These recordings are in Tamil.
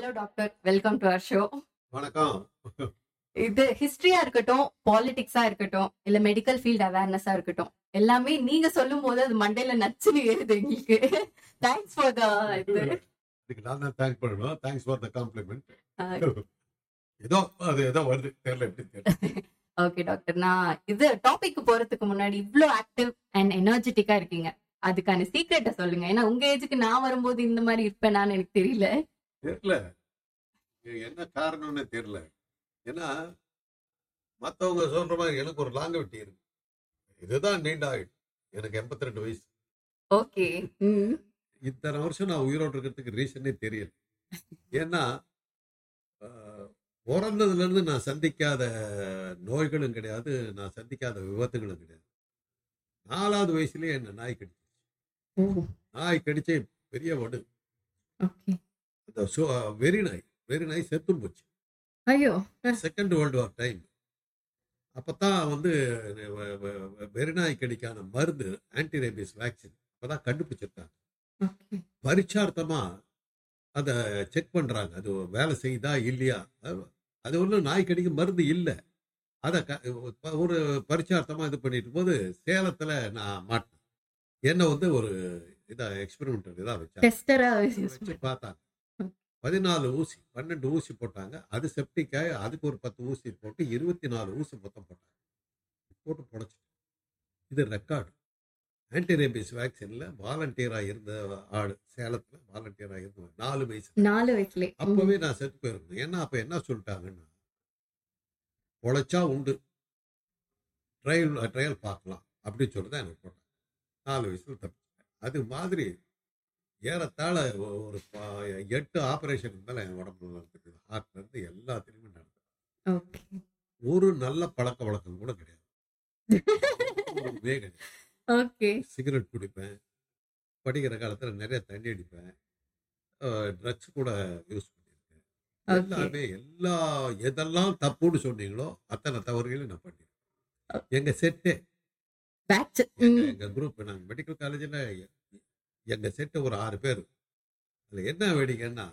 Hello doctor welcome to our show வணக்கம். இது ஹிஸ்டரியா இருக்கட்டும் பாலிடிக்ஸா இருக்கட்டும் இல்ல மெடிக்கல் ஃபீல்ட் அவேர்னஸா இருக்கட்டும் எல்லாமே நீங்க சொல்லும் போது அது மண்டையில நச்சுன்னு ஏறுது எங்களுக்கு. தேங்க்ஸ் ஃபார் த இது. இதுக்கு நான் தான் தேங்க் பண்ணணும். தேங்க்ஸ் ஃபார் த காம்ப்ளிமெண்ட் ஏதோ அது ஏதோ வருது. தெரியல எப்படி தெரியல. ஓகே டாக்டர் நான் இது டாபிக் போறதுக்கு முன்னாடி இவ்ளோ ஆக்டிவ் அண்ட் எனர்ஜெட்டிக்கா இருக்கீங்க. அதுக்கான சீக்ரெட்டை சொல்லுங்க. ஏன்னா உங்க ஏஜுக்கு நான் வரும்போது இந்த மாதிரி இருப்பேனான்னு எனக்கு தெரியல. தெரியல என்ன காரணம்னு தெரியல ஏன்னா மத்தவங்க சொல்ற மாதிரி எனக்கு ஒரு லாங்கவிட்டி இருக்கு. இதுதான் நீண்ட ஆயுள். எனக்கு எண்பத்தி ரெண்டு வயசு. ஓகே. இத்தனை வருஷம் நான் உயிரோடு இருக்கிறதுக்கு ரீசனே தெரியல. ஏன்னா பிறந்ததுல இருந்து நான் சந்திக்காத நோய்களும் கிடையாது நான் சந்திக்காத விபத்துகளும் கிடையாது. நாலாவது வயசுலயே என்ன நாய் கடிச்சு நாய் கடிச்சே பெரிய வடு. சு- வெறி நாய் வெறி நாய் செத்தும் போச்சு. ஐயோ. செகண்ட் வேர்ல்டு வார் டைம் அப்பதான் வந்து வ- வ- வெறி நாய் கடிக்கான மருந்து ஆன்டி ரேபிஸ் வேக்சின் அப்பதான் கண்டுபிடிச்சிருக்காங்க. ஓகே. பரிச்சார்த்தமா அதை செக் பண்றாங்க. அது வேலை செய்யுதா இல்லையா? அது- ஒன்றும் நாய் கடிக்கு மருந்து இல்லை. அதை ஒரு பரிச்சார்த்தமா இது பண்ணிட்டு போது சேலத்துல நான் மாட்டேன் என்ன வந்து ஒரு இதா எக்ஸ்பெரிமெண்ட் இதா வச்சாங்க. டெஸ்டரா வச்சு பார்த்தாங்க. பதினாலு ஊசி பன்னெண்டு ஊசி போட்டாங்க. அது செப்டிக்காய் அதுக்கு ஒரு பத்து ஊசி போட்டு இருபத்தி நாலு ஊசி மொத்தம் போட்டாங்க. போட்டு புடைச்சு இது ரெக்கார்டு ஆன்டி ரேபிஸ் வேக்சின்ல வாலண்டியரா இருந்த ஆடு சேலத்துல வாலண்டியரா இருந்த நாலு வயசு நாலு வயசுல. அப்பவே நான் செத்து போயிருந்தேன். ஏன்னா அப்ப என்ன சொல்லிட்டாங்கன்னா பொழைச்சா உண்டு. ட்ரையல் ட்ரையல் பார்க்கலாம். அப்படின்னு சொல்லி தான் எனக்கு போட்டாங்க. நாலு வயசுல தப்பிச்சிட்டேன். அது மாதிரி ஏறத்தாழ ஒரு எட்டு ஆபரேஷனுக்கு மேல என் உடம்புல நடந்துருக்கு ஹார்ட்ல இருந்து எல்லாத்துலயுமே நடந்தது ஒரு நல்ல பழக்க வழக்கம் கூட கிடையாது. சிகரெட் குடிப்பேன். படிக்கிற காலத்துல நிறைய தண்ணி அடிப்பேன். ட்ரக்ஸ் கூட யூஸ் பண்ணியிருக்கேன். எல்லாமே எல்லா எதெல்லாம் தப்புன்னு சொன்னீங்களோ அத்தனை தவறுகளையும் நான் பண்ணியிருக்கேன். எங்க செட்டே எங்க குரூப் நாங்க மெடிக்கல் காலேஜில் எங்க செட்டு ஒரு ஆறு பேர் அதுல என்ன வேடிக்கைன்னா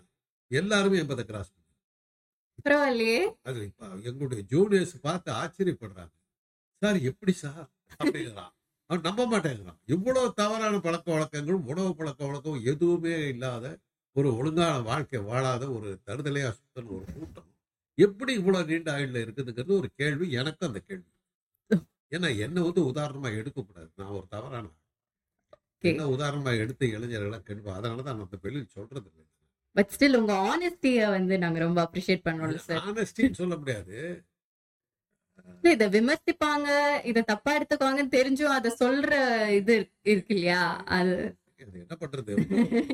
எல்லாருமே எண்பதை கிராஸ் பரவாயில்லையே. அது இப்ப எங்களுடைய ஜூனியர்ஸ் பார்த்து ஆச்சரியப்படுறாங்க. சார் எப்படி சார்? அப்படிங்கிறான். அவன் நம்ப மாட்டேங்கிறான். இவ்வளவு தவறான பழக்க வழக்கங்களும் உணவு பழக்க வழக்கம் எதுவுமே இல்லாத ஒரு ஒழுங்கான வாழ்க்கை வாழாத ஒரு தருதலையா சுத்தல் ஒரு கூட்டம். எப்படி இவ்வளவு நீண்ட ஆயுள்ல இருக்குதுங்கிறது ஒரு கேள்வி எனக்கும் அந்த கேள்வி. ஏன்னா என்ன வந்து உதாரணமா எடுக்கக்கூடாது. நான் ஒரு தவறான. என்ன உதாரணமா எடுத்து இளைஞர்களை கெடுப்போம் அதனாலதான் நான் அந்த வெளியில் சொல்றது இல்லை பட் ஸ்டில் உங்க ஆனஸ்டிய வந்து நாங்க ரொம்ப அப்ரிஷியேட் பண்ணோம் சார் ஆனஸ்டின்னு சொல்ல முடியாது. இத விமர்சிப்பாங்க இத தப்பா எடுத்துக்குவாங்கன்னு தெரிஞ்சும் அத சொல்ற இது இருக்கு- இல்லையா? அது என்ன பண்றது?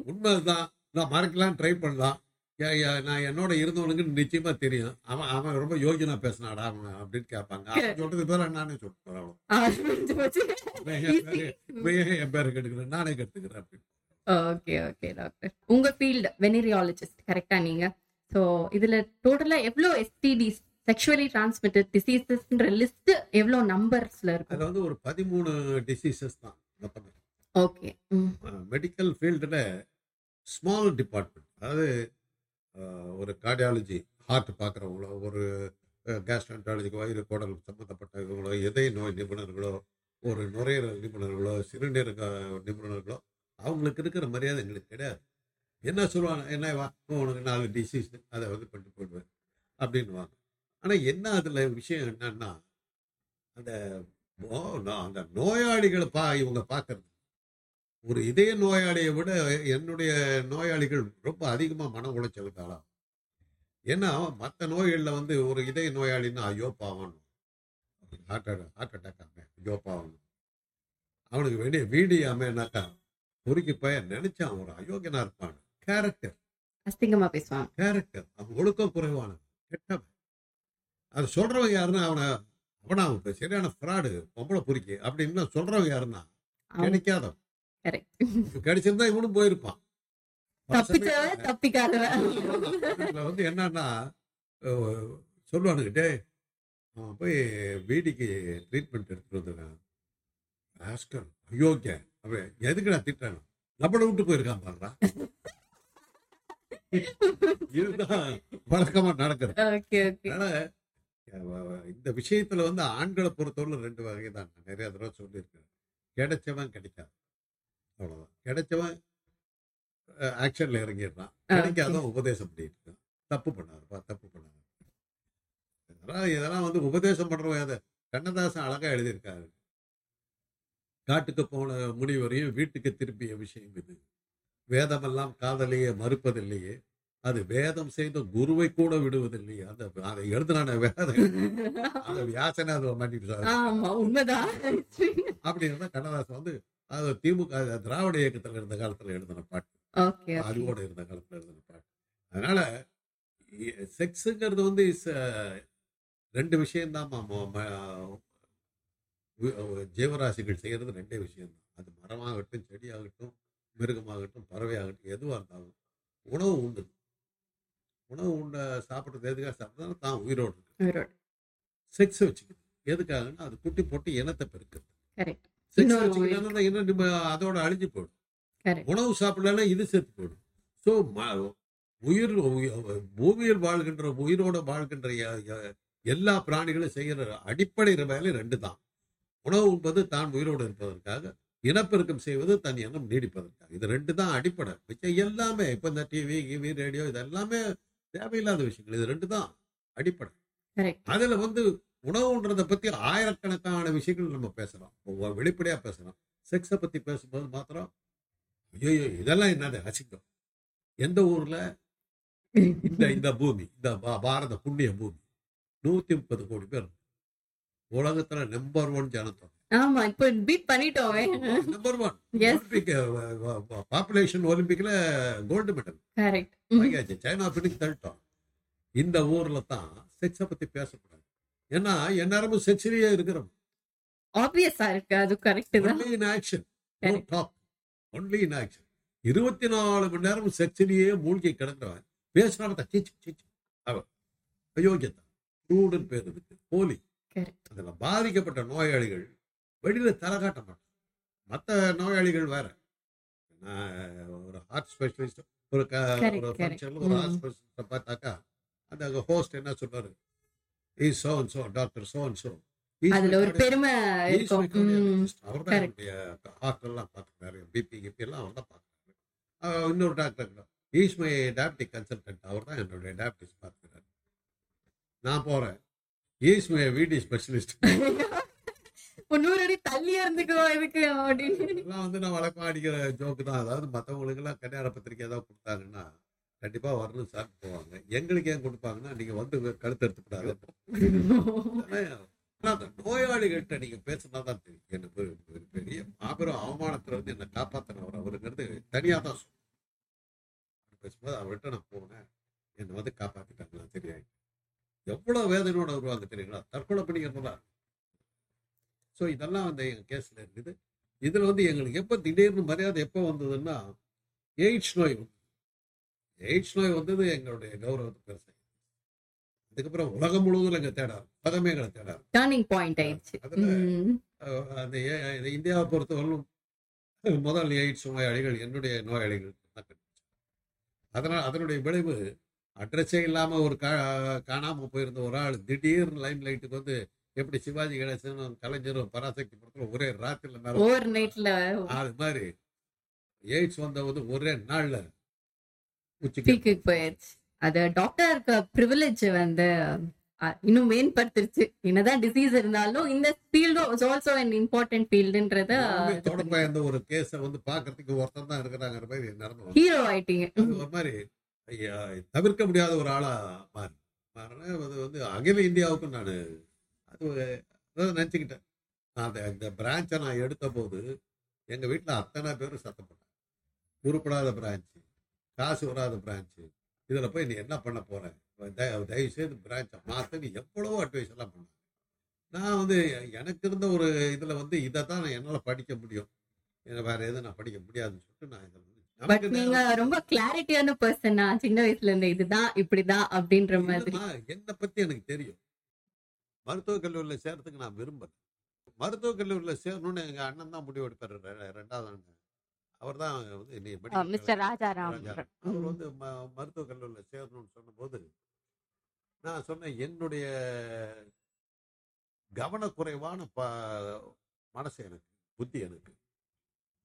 உண்மைதான். நான் மறக்கலாம் ட்ரை பண்ணலாம். நான் என்னோட இருந்தவனுக்கு நிச்சயமா தெரியும். அவன் அவன் ரொம்ப யோகியனா பேசினாடா அவன் அப்படின்னு கேட்பாங்க. அவன் சொல்றது பேர நானே சொல்றேன். அது என் பேரு- கெடுக்கிறேன் நானே கெடுத்துக்கிறேன் அப்படின்னு. Okay okay doctor. உங்க ஃபீல்டு வெனரியாலஜிஸ்ட் கரெக்டா நீங்க? சோ இதுல டோட்டலா எவ்வளவு எஸ்டிடிஸ் செக்ஷுவலி டிரான்ஸ்மிட்டட் டிசீசஸ்ன்ற லிஸ்ட் எவ்வளவு நம்பர்ஸ்ல அதுல இருக்கும்? வந்து ஒரு பதிமூணு டிசீசஸ் தான் ஓகே மெடிக்கல் ஃபீல்டில் ஸ்மால் டிபார்ட்மெண்ட் அதாவது ஒரு கார்டியாலஜி ஹார்ட் பார்க்குறவங்களோ ஒரு கேஸ்ட்ரன்டாலஜிக்கு வயிறு குடல் சம்மந்தப்பட்டவங்களோ இதய நோய் நிபுணர்களோ ஒரு நுரையீரல் நிபுணர்களோ சிறுநீரக நிபுணர்களோ அவங்களுக்கு இருக்கிற மரியாதை எங்களுக்கு கிடையாது. என்ன சொல்லுவாங்க? என்ன வா உனக்கு நாலு டிசீஸ் அதை வந்து பண்ணி போயிடுவேன் அப்படின்னுவாங்க. ஆனால் என்ன அதில் விஷயம் என்னன்னா அந்த நோ- அந்த நோயாளிகளை பா இவங்க பார்க்கறது ஒரு இதய நோயாளியை விட என்னுடைய நோயாளிகள் ரொம்ப அதிகமாக மன உளைச்சலுக்கு ஆளாகும் ஏன்னா மற்ற நோய்களில் வந்து ஒரு இதய நோயாளின்னா ஐயோ பாவம். ஹார்ட் ஹார்ட் அட்டாக் ஆமே ஐயோ பாவம். அவனுக்கு வேண்டிய வீடு ஆமேனாக்கா பொறுக்கி பையன் நினைச்சான் ஒரு அயோக்கியனா இருப்பான். கேரக்டர் அஸ்திகமா பேசுவாங்க கேரக்டர் அவன் ஒழுக்கம் குறைவானவன் கெட்டவன். அது சொல்றவன் யாருன்னா அவனை அவனா அவன் சரியான ஃப்ராடு பொம்பளை பொறுக்கி அப்படின்னு சொல்றவன் யாருன்னா கரெக்ட் கிடைச்சிருந்தா இவனும் போயிருப்பான். இதுல வந்து என்னன்னா டேய் அவன் போய் வீடிக்கு ட்ரீட்மெண்ட் எடுத்துட்டு வந்துருக்கான் ஆஸ்கர் அயோக்கிய அவன் எதுக்கு நான் திட்டானு நம்மளை விட்டு போயிருக்கான் பாருடா. இதுதான் வழக்கமா ஓகே அதனால இந்த விஷயத்துல வந்து ஆண்களை பொறுத்தவரை ரெண்டு வகை தான் நிறைய தடவை சொல்லியிருக்கேன் கிடைச்சவன் கிடைக்காது. அவ்வளவுதான். கிடைச்சவன் ஆக்ஷன்ல இறங்கிடுறான். கிடைக்காதவன் உபதேசம் பண்ணிட்டு இருக்கான். தப்பு பண்ணாருப்பா தப்பு பண்ணாரு இதெல்லாம் இதெல்லாம் வந்து உபதேசம் பண்றவன் அதை கண்ணதாசன் அழகா எழுதியிருக்காரு. காட்டுக்கு போன முனிவரையும் வீட்டுக்கு திருப்பிய விஷயம் இது. வேதமெல்லாம் காதலையே மறுப்பதில்லையே. அது வேதம் செய்த குருவை கூட விடுவதில்லையே. அந்த அதை எழுதுனான வேதம். அந்த வியாசனை அதை ஆமா உண்மைதான். அப்படின்னா கண்ணதாசன் வந்து அது திமுக திராவிட இயக்கத்துல இருந்த காலத்துல எழுதின பாட்டு. அறிவோட இருந்த காலத்துல எழுதின பாட்டு. அதனால செக்ஸுங்கிறது வந்து இஸ் ரெண்டு விஷயம்தான் ஜீவராசிகள் செய்யறது ரெண்டே விஷயம்தான். அது மரமாகட்டும் செடியாகட்டும் மிருகமாகட்டும் பறவையாகட்டும் எதுவாக இருந்தாலும் உணவு உண்டு. உணவு உண்ட சாப்பிட்றது எதுக்காக சாப்பிட்றதுனா தான் உயிரோடு இருக்கு. செக்ஸ் வச்சுக்குது. எதுக்காகன்னா அது குட்டி போட்டு இனத்தை பெருக்குது செக்ஸ் வச்சுக்கிட்டா நம்ம அதோட அழிஞ்சு போயிடும். உணவு சாப்பிடலன்னா இது செத்து போயிடும். ஸோ உயிர் உயி- பூமியில் வாழ்கின்ற உயிரோட வாழ்கின்ற எல்லா பிராணிகளும் செய்கிற அடிப்படை வேலை ரெண்டு தான். உணவு உண்பது தான் உயிரோடு இருப்பதற்காக இனப்பெருக்கம் செய்வது தன் இனம் நீடிப்பதற்காக. இது ரெண்டு தான் அடிப்படை. மிச்சம் எல்லாமே இப்போ இந்த டிவி கிவி ரேடியோ இது எல்லாமே தேவையில்லாத விஷயங்கள். இது ரெண்டு தான் அடிப்படை. அதுல வந்து உணவுன்றதை பத்தி ஆயிரக்கணக்கான விஷயங்கள் நம்ம பேசலாம் ஒ- வெளிப்படையா பேசலாம் செக்ஸை பத்தி பேசும்போது மாத்திரம் ஐயோ இதெல்லாம் என்னது? அசிங்கம். எந்த ஊர்ல? இந்த இந்த பூமி இந்த பாரத புண்ணிய பூமி. நூத்தி முப்பது கோடி பேர். உலகத்துல நம்பர் ஒன் ஜனத்தொகை. ஆமா இப்போ பீட் பண்ணிட்டோமே. Number one. ஒலிம்பிக் பாப்புலேஷன் ஒலிம்பிக்ல கோல்டு மெடல் கரெக்ட் சைனா பிடிச்சு தள்ளிட்டோம். இந்த ஊர்ல தான் செக்ஸை பத்தி பேசக்கூடாது ஏன்னா எந்நேரமும் செக்ஸிலேயே இருக்கிறோம். ஆப்வியஸா இருக்கு. அது கரெக்ட் தான். Only in action Correct. Talk only in action இருபத்தி நாலு மணி நேரம் செக்ஸிலேயே மூழ்கி கிடந்தவன். பேசினால சீச்சு சீச்சு அவன். அயோக்கியத்தான் ரூடுன்னு பேர் இருக்கு போலி. அதுல பாதிக்கப்பட்ட நோயாளிகள் வெளியில தலை காட்ட மாட்டான். மற்ற நோயாளிகள் வேற. ஒரு ஹார்ட் ஸ்பெஷலிஸ்ட் ஒரு ஒரு. ஃபங்க்ஷன்ல. ஹார்ட் ஸ்பெஷலிஸ்ட பார்த்தாக்கா அந்த ஹோஸ்ட் என்ன சொல்றாரு? Is so and so doctor so and so அதுல ஒரு பெருமை இருக்கும். ம், அவர் தான். என்னுடைய ஹார்ட் எல்லாம் பார்த்துக்கிறாரு பிபி கிபி எல்லாம் அவர் தான் பார்க்குறாரு இன்னொரு doctor is my diabetic consultant அவர் தான் என்னுடைய டயபிட்டிஸ் பார்த்துக்கிறாரு. நான் போறேன். ஈஸ் மை விடி ஸ்பெஷலிஸ்ட் நூறு அடி தள்ளி இருந்துக்கோ அப்படின்னு. வந்து நான் வழக்கம் அடிக்கிற ஜோக்கு தான். அதாவது மற்றவங்களுக்கு எல்லாம் கல்யாண பத்திரிக்கை ஏதாவது கொடுத்தாங்கன்னா கண்டிப்பா வரணும் சாப்பிட்டு போவாங்க. எங்களுக்கு ஏன் கொடுப்பாங்கன்னா நீங்க வந்து கழுத்து எடுத்துக்கூடாது. அந்த நோயாளிகள்கிட்ட நீங்க பேசினாதான் தெரியும். எனக்கு ஒரு பெரிய மாபெரும் அவமானத்துல இருந்து என்னை காப்பாத்தினவர் அவருங்கிறது தனியா தான் சொல்லுவேன் பேசும்போது அவர்கிட்ட நான் போனேன். என்னை வந்து காப்பாத்திட்டாங்களா தெரியாது எவ்வளவு வேதனையோட வருவாங்க தெரியுங்களா? தற்கொலை பண்ணிக்கிறதா ஸோ இதெல்லாம் வந்து எங்க கேஸ்ல இருக்குது. இதுல வந்து எங்களுக்கு எப்ப திடீர்னு மரியாதை எப்போ வந்ததுன்னா எய்ட்ஸ் நோய் வந்தது. எய்ட்ஸ் நோய் வந்தது எங்களுடைய கௌரவத்தை பெருசு அதுக்கப்புறம் உலகம் முழுவதும் எங்க தேடாரு. பதமே எங்களை தேடாரு. டர்னிங் பாயிண்ட் ஆயிடுச்சு. அந்த இந்தியாவை பொறுத்தவரையிலும் முதல் எய்ட்ஸ் நோயாளிகள் என்னுடைய நோயாளிகள். அதனால அதனுடைய விளைவு அட்ரஸே இல்லாம ஒரு கா காணாம போயிருந்த ஒரு ஆள் திடீர்னு லைம் லைட்டுக்கு வந்து எப்படி சிவாஜி கணேசனும் கலைஞரும் பராசக்தி படத்துல ஒரே ராத்திரில மேல அது மாதிரி எய்ட்ஸ் வந்த வந்து ஒரே நாள்ல உச்சிக்கு பீக்கு போயிடுச்சு அது டாக்டருக்கு ப்ரிவிலேஜ் வந்து இன்னும் மேம்படுத்திருச்சு. என்னதான் டிசீஸ் இருந்தாலும் இந்த ஃபீல்டும் ஆல்சோ அன் இம்பார்ட்டன்ட் ஃபீல்டுன்றத பயந்த ஒரு கேஸ வந்து பாக்குறதுக்கு ஒருத்தன் தான் இருக்கிறாங்கிற மாதிரி நடந்து. ஹீரோ ஆயிட்டீங்க. ஒரு மாதிரி ஐயா, தவிர்க்க முடியாத ஒரு ஆளா மாறி. அது வந்து அகில இந்தியாவுக்கும் நான் அது நினச்சிக்கிட்டேன். நான் அந்த இந்த பிரான்ச்சை நான் எடுத்த போது எங்க வீட்டில் அத்தனை பேரும் சத்தப்பட்டாங்க உருப்படாத பிரான்ச்சு காசு வராத பிரான்ச்சு இதுல போய் நீ என்ன பண்ண போற? தயவு செய்து பிரான்ச்சை மாத்த. நீ எவ்வளவோ அட்வைஸ் எல்லாம் பண்ண. நான் வந்து எனக்கு இருந்த ஒரு இதுல வந்து இதை தான் நான் என்னால படிக்க முடியும். வேற எதுவும் நான் படிக்க முடியாதுன்னு சொல்லிட்டு நான் இதை வந்து பட் நீங்க ரொம்ப கிளாரிட்டியான பர்சனா சின்ன வயசுல இருந்து இதுதான் இப்படிதான் அப்படின்ற மாதிரி. என்னை பத்தி எனக்கு தெரியும். மருத்துவக் கல்லூரியில சேர்றதுக்கு நான் விரும்பல. மருத்துவக் கல்லூரியில சேரணும்னு எங்க அண்ணன் தான் முடிவு எடுப்பாரு ரெண்டாவது அண்ணன். அவர் தான் ராஜாராம் ராஜா. அவர் வந்து மருத்துவக் கல்லூரியில் சேரணும்னு சொன்னபோது நான் சொன்னேன் என்னுடைய கவனக்குறைவான ப மனசு எனக்கு புத்தி எனக்கு.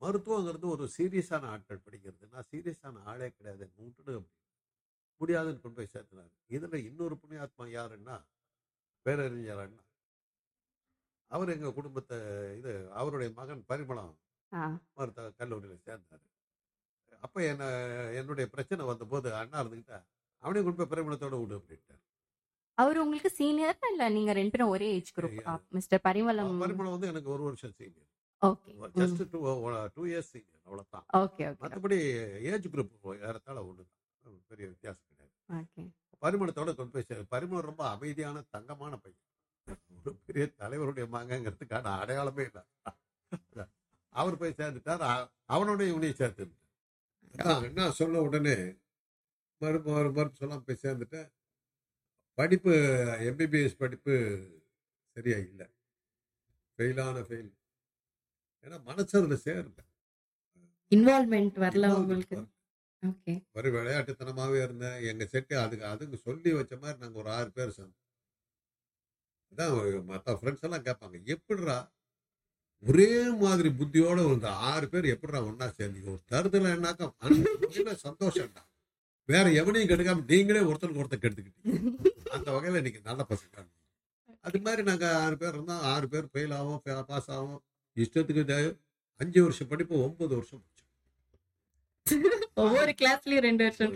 மருத்துவங்கிறது ஒரு சீரியஸான ஆட்கள் படிக்கிறது. நான் சீரியஸான ஆளே கிடையாது என்னை விட்டுடு அப்படி. முடியாதுன்னு கொண்டு போய் சேர்த்துனாரு. இதுல இன்னொரு புண்ணியாத்மா யாருன்னா பேரறிஞர் அண்ணா. அவர் எங்க குடும்பத்தை இது அவருடைய மகன் பரிமளம். மருத்துவ கல்லூரியில் சேர்ந்தார். அப்போ என்ன என்னுடைய பிரச்சனை வந்தபோது அண்ணா இருந்துக்கிட்டா அவனையும் கொண்டு போய் பிரபலத்தோட விடு அப்படின்ட்டார். அவர் உங்களுக்கு சீனியர் இல்ல? நீங்க ரெண்டு பேரும் ஒரே age group. Mister Parimalam Parimalam வந்து எனக்கு ஒரு வருஷம் senior okay. Just two two years senior அவ்வளோதான் ஓகே ஓகே மற்றபடி ஏஜ் குரூப் ஏறத்தாழ ஒன்று தான் பெரிய வித்தியாசம் கிடையாது. ஓகே. பரிமளத்தோட கொண்டு போய் பரிமளம் ரொம்ப அமைதியான தங்கமான பையன். ஒரு பெரிய தலைவருடைய மகங்கிறதுக்கான அடையாளமே இல்லை. அவர் போய் சேர்ந்துட்டார். அ- அவனோட இவனையும் சேர்த்து என்ன சொன்ன உடனே மறுப்பு மறு மறுப்பு சொல்லாம போய் சேர்ந்துட்டேன். படிப்பு எம்பிபிஎஸ் படிப்பு சரியா இல்லை. ஃபெயிலான ஃபெயில் ஏன்னா மனசு அதில் சேரல. இன்வால்மெண்ட் வரல உங்களுக்கு. ஓகே ஒரு விளையாட்டுத்தனமாவே இருந்தேன். எங்க செட்டு அதுக்கு அதுக்கு சொல்லி வச்ச மாதிரி நாங்க ஒரு ஆறு பேர் சேர்ந்தோம். அதான் மற்ற ஃப்ரெண்ட்ஸ் எல்லாம் கேட்பாங்க எப்படிடா ஒரே மாதிரி புத்தியோட இந்த ஆறு பேர் எப்படிடா ஒண்ணா சேர்ந்தீங்க ஒரு தருதல என்னாக்கா அந்த சந்தோஷம்டா? வேற எவனையும் கெடுக்காம நீங்களே ஒருத்தருக்கு ஒருத்தர் கெடுத்துக்கிட்டீங்க. அந்த வகையில இன்னைக்கு நல்ல பசங்க அது மாதிரி நாங்க ஆறு பேர் இருந்தோம். ஆறு பேர் ஃபெயில் ஆகும் பாஸ் ஆகும் இஷ்டத்துக்கு அஞ்சு வருஷம் படிப்பு ஒன்பது வருஷம் ஒவ்வொரு கிளாஸ்லயும் ரெண்டு வருஷம்.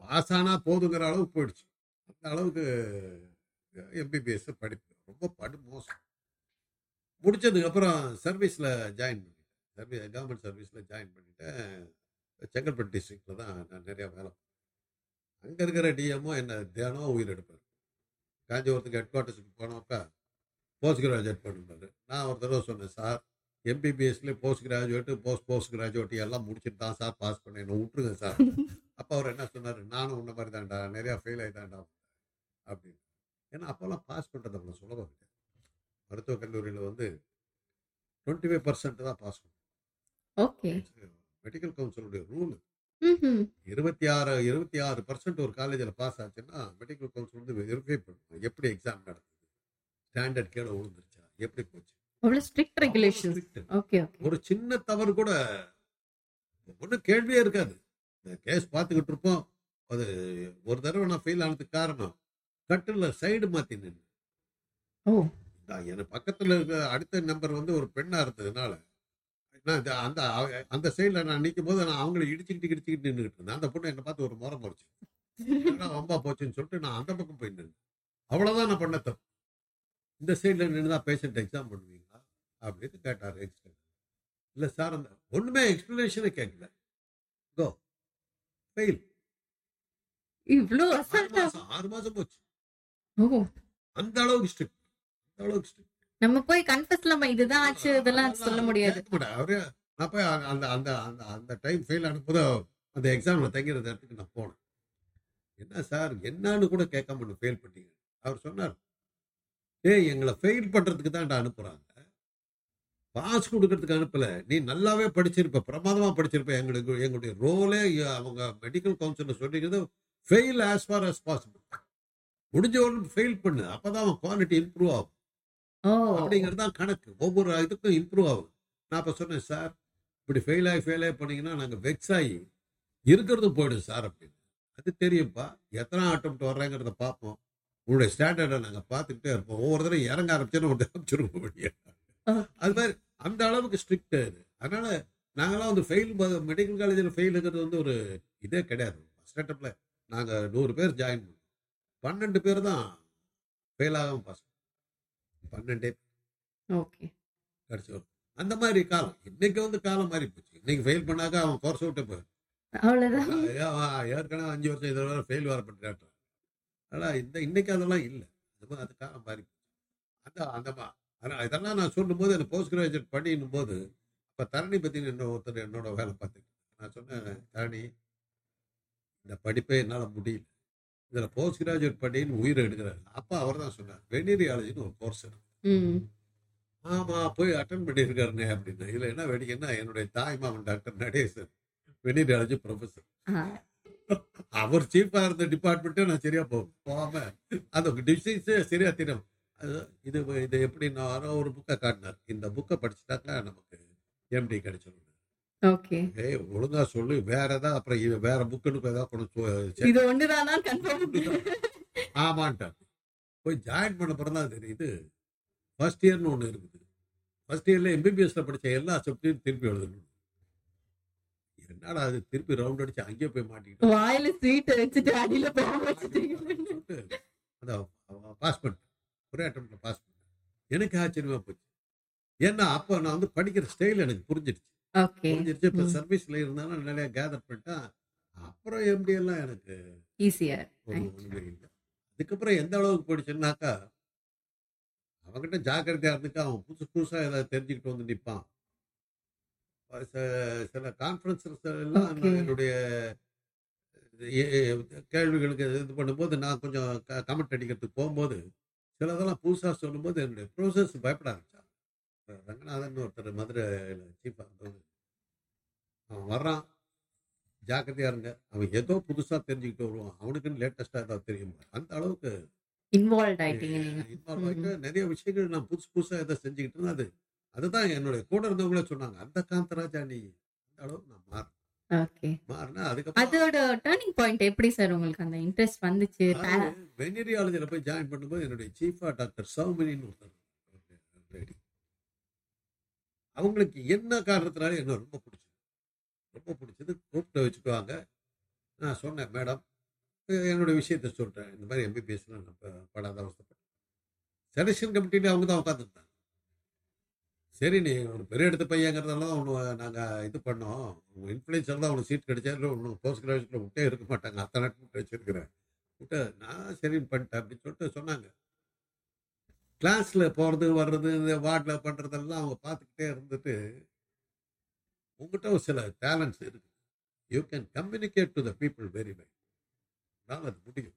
பாஸ் ஆனா போதுங்கிற அளவுக்கு போயிடுச்சு. அந்த அளவுக்கு எம்பிபிஎஸ் படிப்பு ரொம்ப படு மோசம். முடிச்சதுக்கு அப்புறம் சர்வீஸ்ல ஜாயின் பண்ணிட்டேன். சர்வீஸ் கவர்மெண்ட் சர்வீஸ்ல ஜாயின் பண்ணிட்டேன். செங்கல்பட்டு டிஸ்ட்ரிக்ட்ல தான் நான் நிறைய வேலை அங்கே அங்க இருக்கிற டிஎம்ஓ என்ன தினம் உயிர் எடுப்பார். காஞ்சிபுரத்துக்கு ஹெட் குவார்ட்டர்ஸுக்கு போனப்ப போஸ்ட் கிராஜுவேட் பண்ணுறாரு நான் ஒரு தடவை சொன்னேன் sir எம்பிபிஎஸ்ல post graduate post post graduate எல்லாம் முடிச்சுட்டு தான் சார் பாஸ் பண்ணேன். என்னை விட்டுருங்க சார். அப்போ அவர் என்ன சொன்னார் நானும் உன்ன மாதிரி தான்டா நிறையா ஃபெயில் ஆகிதான்டா அப்படின்னு. ஏன்னா அப்போல்லாம் பாஸ் பண்ணுறது அவ்வளோ சுலபம் கிடையாது மருத்துவக் கல்லூரியில் வந்து டுவெண்ட்டி ஃபைவ் பர்சன்ட் தான் பாஸ் பண்ணும் ஓகே. மெடிக்கல் கவுன்சிலுடைய ரூல். இருபத்தி ஆறு இருபத்தி ஆறு பர்சன்ட் ஒரு காலேஜில் பாஸ் ஆச்சுன்னா மெடிக்கல் கவுன்சில் வந்து வெரிஃபை பண்ணும் எப்படி எக்ஸாம் நடந்தது ஸ்டாண்டர்ட் கீழே விழுந்துருச்சா? எப்படி போச்சு? ஒரு சின்ன தவறு கூட ஒன்றும் கேள்வியே இருக்காது. இந்த கேஸ் பார்த்துக்கிட்டு இருப்போம் அது ஒரு தடவை நான் ஃபெயில் ஆனதுக்கு காரணம் கட்டில் சைடு மாற்றி நின்று நான் எனக்கு பக்கத்தில் இருக்க அடுத்த நம்பர் வந்து ஒரு பெண்ணாக இருந்ததுனால நான் அந்த அந்த சைடில் நான் நிற்கும் போது நான் அவங்கள இடிச்சுக்கிட்டு இடிச்சுக்கிட்டு நின்றுக்கிட்டு இருந்தேன். அந்த பொண்ணு என்னை பார்த்து ஒரு முறை முறைச்சு வம்பா போச்சுன்னு சொல்லிட்டு நான் அந்த பக்கம் போய் நின்று அவ்வளோதான் நான் பண்ண தப்பு. இந்த சைடில் நின்று தான் பேஷண்ட் எக்ஸாம் பண்ணுவீங்களா? அப்படின்னு கேட்டார் எக்ஸ்டன் இல்லை சார் அந்த ஒன்றுமே எக்ஸ்பிளனேஷனே கேட்கல கோ ஃபெயில் இவ்ளோ ஆறு மாசம் போச்சு. அந்த அளவுக்கு ஸ்ட்ரிக்ட் நம்ம போய் கன்ஃபஸ் நம்ம இதுதான் ஆச்சு இதெல்லாம் சொல்ல முடியாது. அவரு நான் போய் அந்த அந்த அந்த அந்த டைம் ஃபெயில் ஆனப்போது அந்த எக்ஸாம்ல தங்கிறது இடத்துக்கு நான் போனேன். என்ன சார் என்னன்னு கூட கேட்காம ஃபெயில் பண்ணீங்க அவர் சொன்னார் டேய் எங்களை ஃபெயில் பண்றதுக்கு தான் அனுப்புறாங்க. பாஸ் கொடுக்கறதுக்கு அனுப்பல. நீ நல்லாவே படிச்சிருப்ப பிரமாதமா படிச்சிருப்ப. எங்களுக்கு எங்களுடைய ரோலே அவங்க மெடிக்கல் கவுன்சிலர் சொல்லிக்கிறது fail as far as possible முடிஞ்ச ஒன்று ஃபெயில் பண்ணு. அப்பதான் அவன் குவாலிட்டி இம்ப்ரூவ் ஆகும். அப்படிங்கிறது தான் கணக்கு. ஒவ்வொரு இதுக்கும் இம்ப்ரூவ் ஆகும் நான் இப்போ சொன்னேன் சார் இப்படி ஃபெயில் ஆகி ஃபெயில் ஆகி பண்ணீங்கன்னா நாங்கள் வெக்ஸ் ஆகி இருக்கிறது போயிடும் சார் அப்படின்னு. அது தெரியும்ப்பா எத்தனை அட்டம் வர்றேங்கிறத பார்ப்போம். உங்களுடைய ஸ்டாண்டர்டை நாங்கள் பார்த்துக்கிட்டே இருப்போம். ஒவ்வொரு தடவை இறங்க ஆரம்பிச்சோன்னு ஒன்று அமைச்சிருக்க முடியாது அது மாதிரி அந்த அளவுக்கு ஸ்ட்ரிக்ட் அது அதனால நாங்களாம் வந்து ஃபெயில் மெடிக்கல் காலேஜில் ஃபெயிலுங்கிறது வந்து ஒரு இதே கிடையாது. ஃபஸ்ட் அட்டப்பில் நாங்கள் நூறு பேர் ஜாயின் பண்ணோம். பன்னெண்டு பேர் தான் ஃபெயில் ஆகாமல் பாஸ் பன்னெண்டே ஓகே. கிடைச்சி வரும். அந்த மாதிரி காலம். இன்னைக்கு வந்து காலம் மாறி போச்சு. இன்னைக்கு ஃபெயில் பண்ணாக்க அவன் கோர்ஸ் விட்டு போய் அவ்வளவுதான். ஏற்கனவே அஞ்சு வருஷம் இதில் வேறு ஃபெயில் வர பண்ணிட்டான் ஆனால் இந்த இன்னைக்கு அதெல்லாம் இல்லை. அது அது காலம் மாறி போச்சு. அந்த அந்த மா- ஆனா இதெல்லாம் நான் சொல்லும்போது எனக்கு போஸ்ட் கிராஜுவேட் பண்ணின்னும் போது அப்போ தரணி பற்றி என்ன ஒருத்தர் என்னோட வேலை பார்த்துக்கிட்டு நான் சொன்னேன் தரணி இந்த படிப்பே என்னால் முடியல. இதில் போஸ்ட் கிராஜுவேட் பண்ணின்னு உயிரை எடுக்கிறாரு. அப்போ அவர் தான் சொன்னார் வெனீரியாலஜின்னு ஒரு கோர்ஸ் இருக்கு. ஆமா போய் அட்டன் பண்ணியிருக்காருங்க அப்படின்னு இதுல என்ன வேடிக்கைன்னா என்னுடைய தாய் மாமன் டாக்டர் நடேசன் வெனிராஜ் ப்ரொஃபசர் ஆ, அவர் சீஃபா இருந்த டிபார்ட்மெண்ட்டே நான் சரியா போ போகாம அந்த டிசீஸே சரியா தெரியும் இது இது எப்படி நான் ஒரு புக்கை காட்டினார். இந்த புக்கை படிச்சுட்டாக்கா நமக்கு எம்டி கிடைச்சிடும் ஓகே. ஏய் ஒழுங்கா சொல்லு. வேற ஏதாவது அப்புறம் வேற புக்குன்னு ஏதாவது கொண்டு சொ- இது ஒண்ணுதானா? கன்ஃபார்ம் ஆமான்ட்டார் போய் ஜாயின் பண்ண பிறகு தான் தெரியுது. ஃபர்ஸ்ட் இயர்னு ஒன்று இருக்குது. ஃபர்ஸ்ட் இயர்ல எம்பிபிஎஸ்ல படிச்ச எல்லா சப்ஜெக்டும் திருப்பி எழுதணும். என்னடா அது திருப்பி ரவுண்ட் அடிச்சு அங்கேயே போய் மாட்டிக்கிட்டோம் வாயில ஸ்வீட் வச்சுட்டு அடியில அந்த பாஸ் பண்ணிட்டேன். ஒரே அட்டம்ல பாஸ் பண்ணிட்டேன். எனக்கு ஆச்சரியமா போச்சு. ஏன்னா அப்போ நான் வந்து படிக்கிற ஸ்டைல் எனக்கு புரிஞ்சிடுச்சு ஓகே. புரிஞ்சிருச்சு இப்போ ம். சர்வீஸ்ல இருந்தாலும் நிறைய கேதர் பண்ணிட்டேன் அப்புறம் எப்படி எல்லாம் எனக்கு ஈஸியர் ஒரு ஒண்ணுமே இல்லை. அதுக்கப்புறம் எந்த அளவுக்கு போயிடுச்சுன்னாக்கா அவன்கிட்ட ஜாக்கிரதையா இருந்துக்கு அவன் புதுசு புதுசா ஏதாவது தெரிஞ்சுக்கிட்டு வந்து நிற்பான் சில கான்ஃபரன்ஸ் எல்லாம். நான் என்னுடைய எ- எ- கேள்விகளுக்கு இது பண்ணும்போது நான் கொஞ்சம் கமெண்ட் அடிக்கிறதுக்கு போகும்போது சிலதெல்லாம் புதுசாக சொல்லும்போது என்னுடைய ப்ரொஃபசர்ஸ் பயப்பட ரங்கநாதன் ஒருத்தர் மதுரையில் இருந்தவங்க அவன் வர்றான். ஜாக்கிரதையா இருங்க. அவன் ஏதோ புதுசா தெரிஞ்சுக்கிட்டு வருவான். அவனுக்குன்னு லேட்டஸ்டா ஏதாவது தெரியும்? அந்த அளவுக்கு இன்வால்வ் ஆயிட்டு நிறைய விஷயங்கள் நான் புதுசு புதுசா ஏதோ செஞ்சுக்கிட்டு அது அதுதான் என்னுடைய கூட இருந்தவங்களே சொன்னாங்க அந்த காந்தராஜா நீ. அந்த அளவுக்கு நான் அதுக்கப்புறம் அதோட டேர்னிங் பாயிண்ட் எப்படி சார் உங்களுக்கு அந்த இன்ட்ரெஸ்ட் வந்துச்சு? வெனரியாலஜியில் போய் ஜாயின் பண்ணும்போது என்னுடைய சீஃபா டாக்டர் சௌமினின்னு ஒருத்தர். அவங்களுக்கு என்ன காரணத்தினாலும் என்ன ரொம்ப பிடிச்சது. ரொம்ப பிடிச்சது கூப்பிட்டு வச்சுக்குவாங்க. நான் சொன்னேன் மேடம் என்னோட விஷயத்த சொல்கிறேன் இந்த மாதிரி எம்பிபிஎஸ்லாம் நம்ம படாத அவசரப்பட்டேன் செலெக்ஷன் கமிட்டியில் அவங்க தான் உட்காந்துருந்தாங்க சரி நீ ஒரு பெரிய இடத்து பையங்கிறதால தான் ஒன்று நாங்கள் இது பண்ணோம். உங்கள் இன்ஃப்ளூயன்ஸர் தான் அவனுக்கு சீட் கிடைச்சா இல்லை ஒன்று போஸ்ட் கிராஜுவேட்டில் விட்டே இருக்க மாட்டாங்க. அத்தனை நாட்டு வச்சிருக்கிறேன் விட்டு நான் சரின்னு பண்ணிட்டேன் அப்படின்னு சொல்லிட்டு சொன்னாங்க. கிளாஸில் போகிறது வர்றது இந்த வார்டில் பண்ணுறதெல்லாம் அவங்க பார்த்துக்கிட்டே இருந்துட்டு உங்கள்கிட்ட ஒரு சில டேலண்ட்ஸ் இருக்கு. You can communicate to the people very well அதனால் அது முடியும்.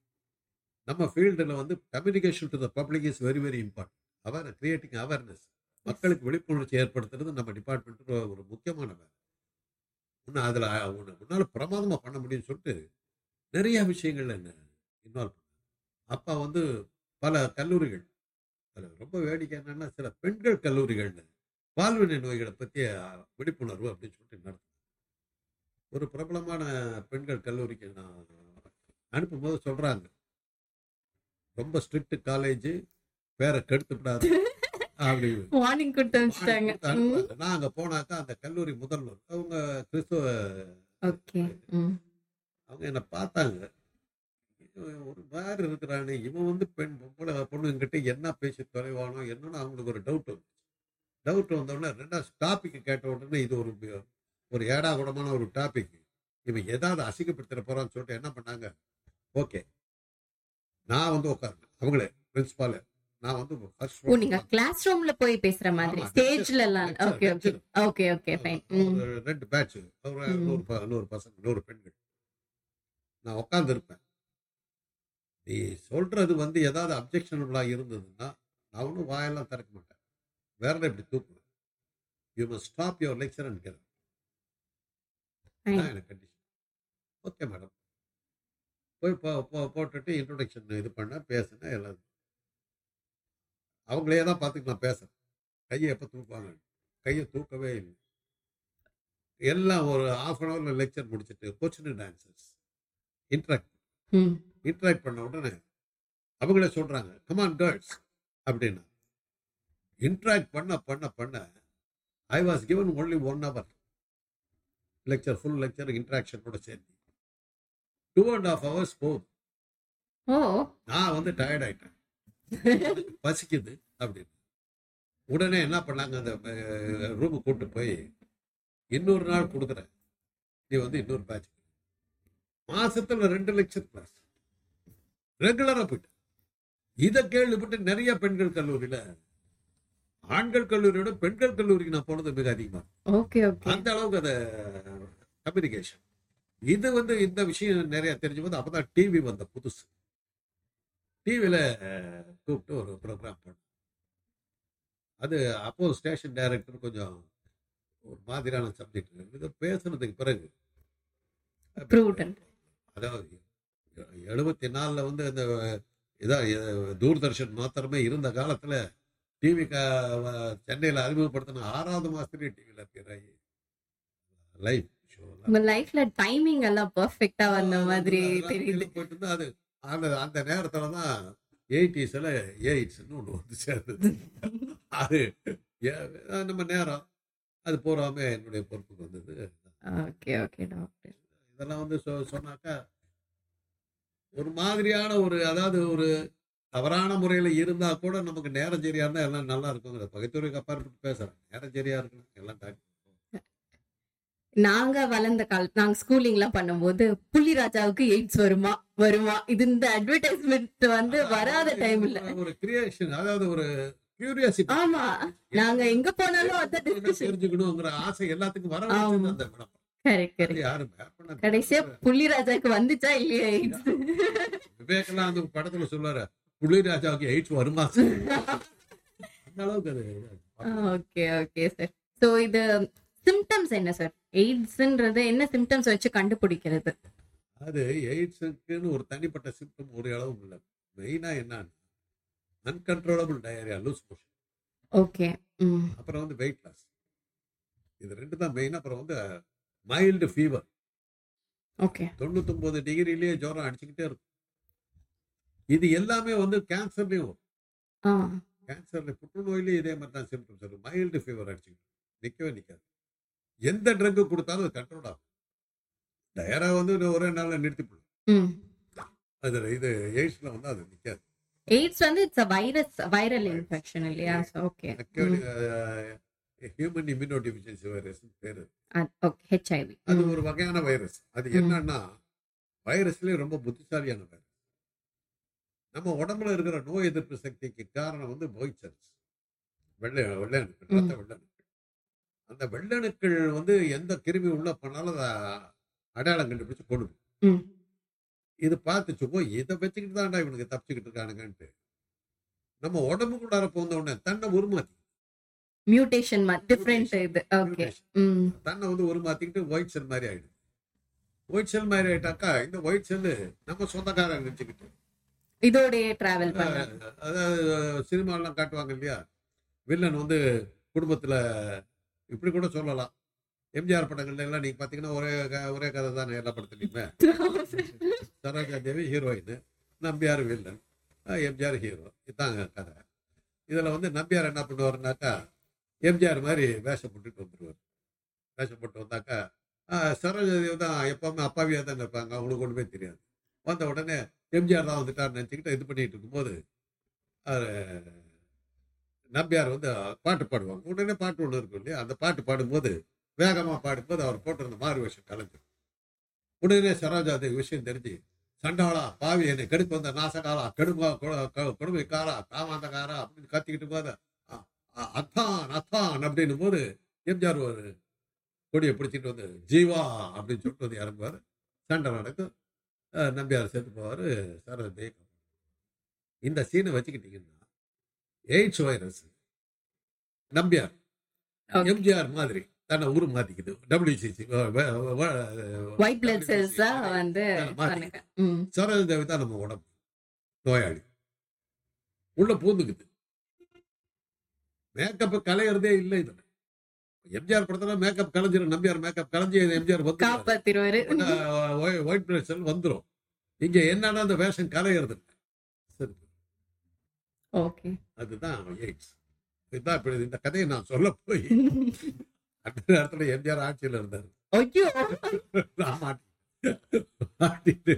நம்ம ஃபீல்டில் வந்து communication to the public is very very important our creating awareness மக்களுக்கு விழிப்புணர்ச்சி ஏற்படுத்துறது நம்ம டிபார்ட்மெண்ட்டு ஒரு முக்கியமான வேலை. உன்னை அதில் உன்னை உன்னால் பிரமாதமாக பண்ண முடியும்னு சொல்லிட்டு நிறைய விஷயங்கள் என்ன இன்வால்வ் பண்ணாங்க அப்போ வந்து பல கல்லூரிகள் அதில் ரொம்ப வேடிக்கை என்னன்னா சில பெண்கள் கல்லூரிகள்ல பால்வினை நோய்களை பற்றிய விழிப்புணர்வு அப்படின்னு சொல்லிட்டு நடத்துனாங்க ஒரு பிரபலமான பெண்கள் கல்லூரிக்கு நான் அனுப்பும்போது சொல்றாங்க. ரொம்ப ஸ்ட்ரிக்ட் காலேஜ் பேரை கெடுத்து விடாது அப்படி வார்னிங் கொடுத்து. நான் அங்க போனாக்கா அந்த கல்லூரி முதல்வர் அவங்க கிறிஸ்துவ அவங்க என்ன பார்த்தாங்க ஒரு வேறு இருக்கிறானே. இவன் வந்து பெண் பொம்பளை பொண்ணுங்கிட்ட என்ன பேசி தொலைவானோ என்னன்னு அவங்களுக்கு ஒரு டவுட் வந்து டவுட் வந்தோடனே ரெண்டாவது டாபிக் கேட்ட உடனே இது ஒரு ஒரு ஏடா கூடமான ஒரு டாபிக் இவன் ஏதாவது அசிங்கப்படுத்திட போறான்னு சொல்லிட்டு என்ன பண்ணாங்க? ஓகே நான் வந்து உட்காருங்க அவங்களே பிரின்சிபால் நான் வந்து நீங்க கிளாஸ் ரூம்ல போய் பேசுற மாதிரி. ஸ்டேஜ்ல எல்லாம். Okay okay. Okay okay fine ரெண்டு பேட்ச். நூறு நூறு பசங்க நூறு பெண்கள். நான் உட்கார்ந்து இருப்பேன் நீ சொல்றது வந்து ஏதாவது அப்ஜெக்ஷனபிளா இருந்ததுன்னா நான் ஒன்றும் வாயெல்லாம் திறக்க மாட்டேன். வேற இப்படி தூக்குவேன் you must stop your lecture and get. எனக்கு கண்டிஷன் ஓகே மேடம் போய் போட்டுட்டு இன்ட்ரோடக்ஷன் இது பண்ண பேசினேன் எல்லாம் அவங்களே தான் பார்த்துட்டு நான் பேசுறேன். கையை எப்போ தூக்குவாங்க? கையை தூக்கவே இல்லை. எல்லாம் ஒரு ஹாஃப் அன் ஹவர்ல லெக்சர் முடிச்சுட்டு question and answers interact interact பண்ண உடனே அவங்களே சொல்றாங்க கமான் கேர்ள்ஸ் அப்படின்னா. இன்ட்ராக்ட் பண்ண பண்ண பண்ண I was given only one hour lecture full lecture இன்ட்ராக்ஷனோட சேர்த்து. டூ அண்ட் ஹாஃப் ஹவர்ஸ் போகுது ஓ. நான் வந்து டயர்ட் ஆயிட்டேன். பசிக்குது அப்படின்னு. உடனே என்ன பண்ணாங்க அந்த ரூமு கூட்டு போய் இன்னொரு நாள் கொடுக்குறேன். நீ வந்து இன்னொரு பேட்ச் மாசத்துல ரெண்டு லட்சம் கிளாஸ் ரெகுலரா போயிட்டு. இதை கேள்விப்பட்டு நிறைய பெண்கள் கல்லூரியில ஆண்கள் கல்லூரியோட பெண்கள் கல்லூரிக்கு நான் போனது மிக அதிகமா. அந்த அளவுக்கு அதை கம்யூனிகேஷன் இது வந்து இந்த விஷயம் நிறைய தெரிஞ்ச போது அப்பதான் டிவி வந்த புதுசு. டிவியில கூப்பிட்டு ஒரு ப்ரோக்ராம் பண்ணோம் அது அப்போ ஸ்டேஷன் டைரக்டர் கொஞ்சம் ஒரு மாதிரியான சப்ஜெக்ட் இது பேசுனதுக்கு பிறகு Prudent. அதாவது எழுபத்தி நாலில் வந்து அந்த இதான் தூர்தர்ஷன் மாத்திரமே இருந்த காலத்தில் டிவி சென்னையில் அறிமுகப்படுத்தின ஆறாவது மாதத்துலேயே டிவியில் லைவ் உங்க லைஃப்ல டைமிங் எல்லாம் பெர்ஃபெக்ட்டா வந்த மாதிரி தெரியுது. இருந்தா அது. அந்த அந்த நேரத்துல தான் எயிட்டிஸ்ல எயிட்ஸ்னு ஒன்று வந்து சேர்ந்தது அது. நம்ம நேரம். அது பூராமே என்னுடைய பொறுப்புக்கு வந்தது. Okay okay doctor. இதெல்லாம் வந்து சொன்னாக்கா ஒரு மாதிரியான ஒரு அதாவது ஒரு தவறான முறையில் இருந்தா கூட நமக்கு நேரம் சரியா இருந்தா எல்லாம் நல்லா இருக்குங்கிற பகைத்துறைக்கு அப்பாற்பட்டு பேசுறேன் நேரம் சரியா இருக்கணும் எல்லாம் நாங்க வளர்ந்த கால நாங்க ஸ்கூலிங் எல்லாம் பண்ணும்போது புள்ளிராஜாவுக்கு எய்ட்ஸ் வருமா வருமா? இது இந்த அட்வர்டைஸ்மெண்ட் வந்து வராத டைம்ல ஒரு கிரியேஷன் அதாவது ஒரு கியூரியாசிட்டி ஆமா நாங்க எங்க போனாலும் அதான் டிஸ்கஷன் தெரிஞ்சுக்கணுங்கிற ஆசை எல்லாத்துக்கும் வர அந்த கடைசியா புள்ளிராஜாக்கு வந்துச்சா இல்லையா எய்ட்ஸ் விவேகெல்லாம் அந்த படத்துல சொல்லுவாரு புள்ளிராஜாவுக்கு எயிட்ஸ் வருமா? அந்த அளவுக்கு ஓகே ஓகே சார். சோ இது சிம்டம்ஸ் என்ன சார்? எய்ட்ஸ்ன்றது என்ன சிம்டம்ஸ் வச்சு கண்டுபிடிக்கிறது? அது எய்ட்ஸுக்குன்னு ஒரு தனிப்பட்ட சிம்டம் ஒரு அளவும் இல்லை. மெயினா என்னன்னா uncontrollable diarrhoea loose motion okay அப்புறம் வந்து வெயிட் லாஸ் இது ரெண்டு தான் மெயின் அப்புறம் வந்து மைல்டு ஃபீவர் ஓகே தொண்ணூத்தொன்பது டிகிரிலேயே ஜுரம் அடிச்சுக்கிட்டே இருக்கும். இது எல்லாமே வந்து கேன்சர்லயும் வரும். கேன்சர்ல புற்றுநோயிலே இதே மாதிரி தான் சிம்டம்ஸ் இருக்கும் மைல்டு ஃபீவர் அடிச்சுக்கிட்டு நிற்கவே நிற்காது எந்த ட்ரக்கு கொடுத்தாலும் அது கண்ட்ரோல் ஆகும். டயரா வந்து ஒரு நாளில் நிறுத்தி போடும் ம். அது இது எய்ட்ஸ்ல வந்து அது நிற்காது எய்ட்ஸ் வந்து இட்ஸ் வைரஸ் வைரல் இன்ஃபெக்ஷன் இல்லையா? Okay human immuno deficiency virus பேரு. அது ஒரு வகையான வைரஸ் அது என்னன்னா வைரஸ்லயே ரொம்ப புத்திசாலியான வைரஸ் நம்ம உடம்புல இருக்கிற நோய் எதிர்ப்பு சக்திக்கு காரணம் வந்து ஒயிட் செல்ஸ் வெள்ளை வெள்ளை அணுக்கள் ரத்த வெள்ளை அணுக்கள். அந்த வெள்ளை அணுக்கள் வந்து எந்த கிருமி உள்ள பண்ணாலும் அதை அடையாளம் கண்டுபிடிச்சு கொண்டு ம். இது பார்த்துச்சு போய் இதை வச்சுக்கிட்டு தான்டா இவனுக்கு தப்பிச்சுக்கிட்டு இருக்கானுங்கன்ட்டு. நம்ம உடம்புக்குள்ளார போந்த உடனே தன்னை உருமாத்தி மியூட்டேஷன் டிஃப்ரெண்ட் இது. ஓகே தன்னை வந்து உருமாத்திக்கிட்டு ஒயிட் செல் மாதிரி ஆயிடுது ஒயிட் செல் மாதிரி ஆயிட்டாக்கா இந்த ஒயிட் செல்லு நம்ம சொந்தக்காரங்க நினச்சிக்கிட்டு. இதோடயே டிராவல் அதாவது சினிமாலாம் காட்டுவாங்க இல்லையா? வில்லன் வந்து குடும்பத்துல இப்படி கூட சொல்லலாம். எம்ஜிஆர் படங்கள்ல எல்லாம் நீங்க பாத்தீங்கன்னா ஒரே ஒரே கதை தானே எல்லா படத்துலையுமே. Saroja Devi heroine Nambiar villain MGR hero இதுதாங்க கதை. இதுல வந்து நம்பியார் என்ன பண்ணுவாருனாக்கா எம்ஜிஆர் மாதிரி வேஷம் போட்டுட்டு வந்துடுவார் வேஷம் போட்டு வந்தாக்கா அஹ் தான் எப்பவுமே அப்பாவியாக தான் இருப்பாங்க அவங்களுக்கு ஒன்றுமே தெரியாது. வந்த உடனே எம்ஜிஆர் தான் வந்துட்டார்னு நினச்சிக்கிட்டு இது பண்ணிட்டு இருக்கும்போது நம்பியார் வந்து பாட்டு பாடுவாங்க. உடனே பாட்டு ஒன்று இருக்கும் இல்லையா அந்த பாட்டு பாடும்போது வேகமாக பாடும்போது அவர் போட்டிருந்த மாறு வேஷம் கலந்து. உடனே சரோஜாதேவி விஷயம் தெரிஞ்சு சண்டாளா பாவி என்னை கெடுப்பு வந்த நாசகாலா கெடுமா கொடுமைக்காரா காமாந்தகாரா அப்படின்னு கத்திக்கிட்டு போது அத்தான் அத்தான் அப்படின்னும் போது எம்ஜிஆர் ஒரு கொடியை பிடிச்சிட்டு வந்து ஜீவா அப்படின்னு சொல்லிட்டு வந்து இறங்குவார். சண்டை நடக்கும். நம்பியார் செத்து போவார். சரோஜா தேவி இந்த சீனை வச்சுக்கிட்டீங்கன்னா எய்ட்ஸ் வைரஸ் நம்பியார். எம்ஜிஆர் மாதிரி தன்னை உரு மாத்திக்குது. டபிள்யூசிசி சரோஜ தேவி தான் நம்ம உடம்பு. நோயாளி. உள்ள பூந்துக்குது. மேக்கப் கலையறதே இல்லை இதுல. எம்ஜிஆர் படத்துல மேக்கப் கலைஞ்சிரும். நம்பியார் மேக்கப் கலைஞ்சி எம்ஜிஆர் வந்து காப்பாத்திருவாரு. ஒயிட் பிளட் செல் வந்துரும். இங்க என்னன்னா அந்த வேஷம் கலையறது. சரி. ஓகே. அதுதான் எய்ட்ஸ் இதுதான் இப்படி இந்த கதையை நான் சொல்ல போய் அந்த நேரத்துல எம்ஜிஆர் ஆட்சியில இருந்தாரு. மாட்டிட்டு.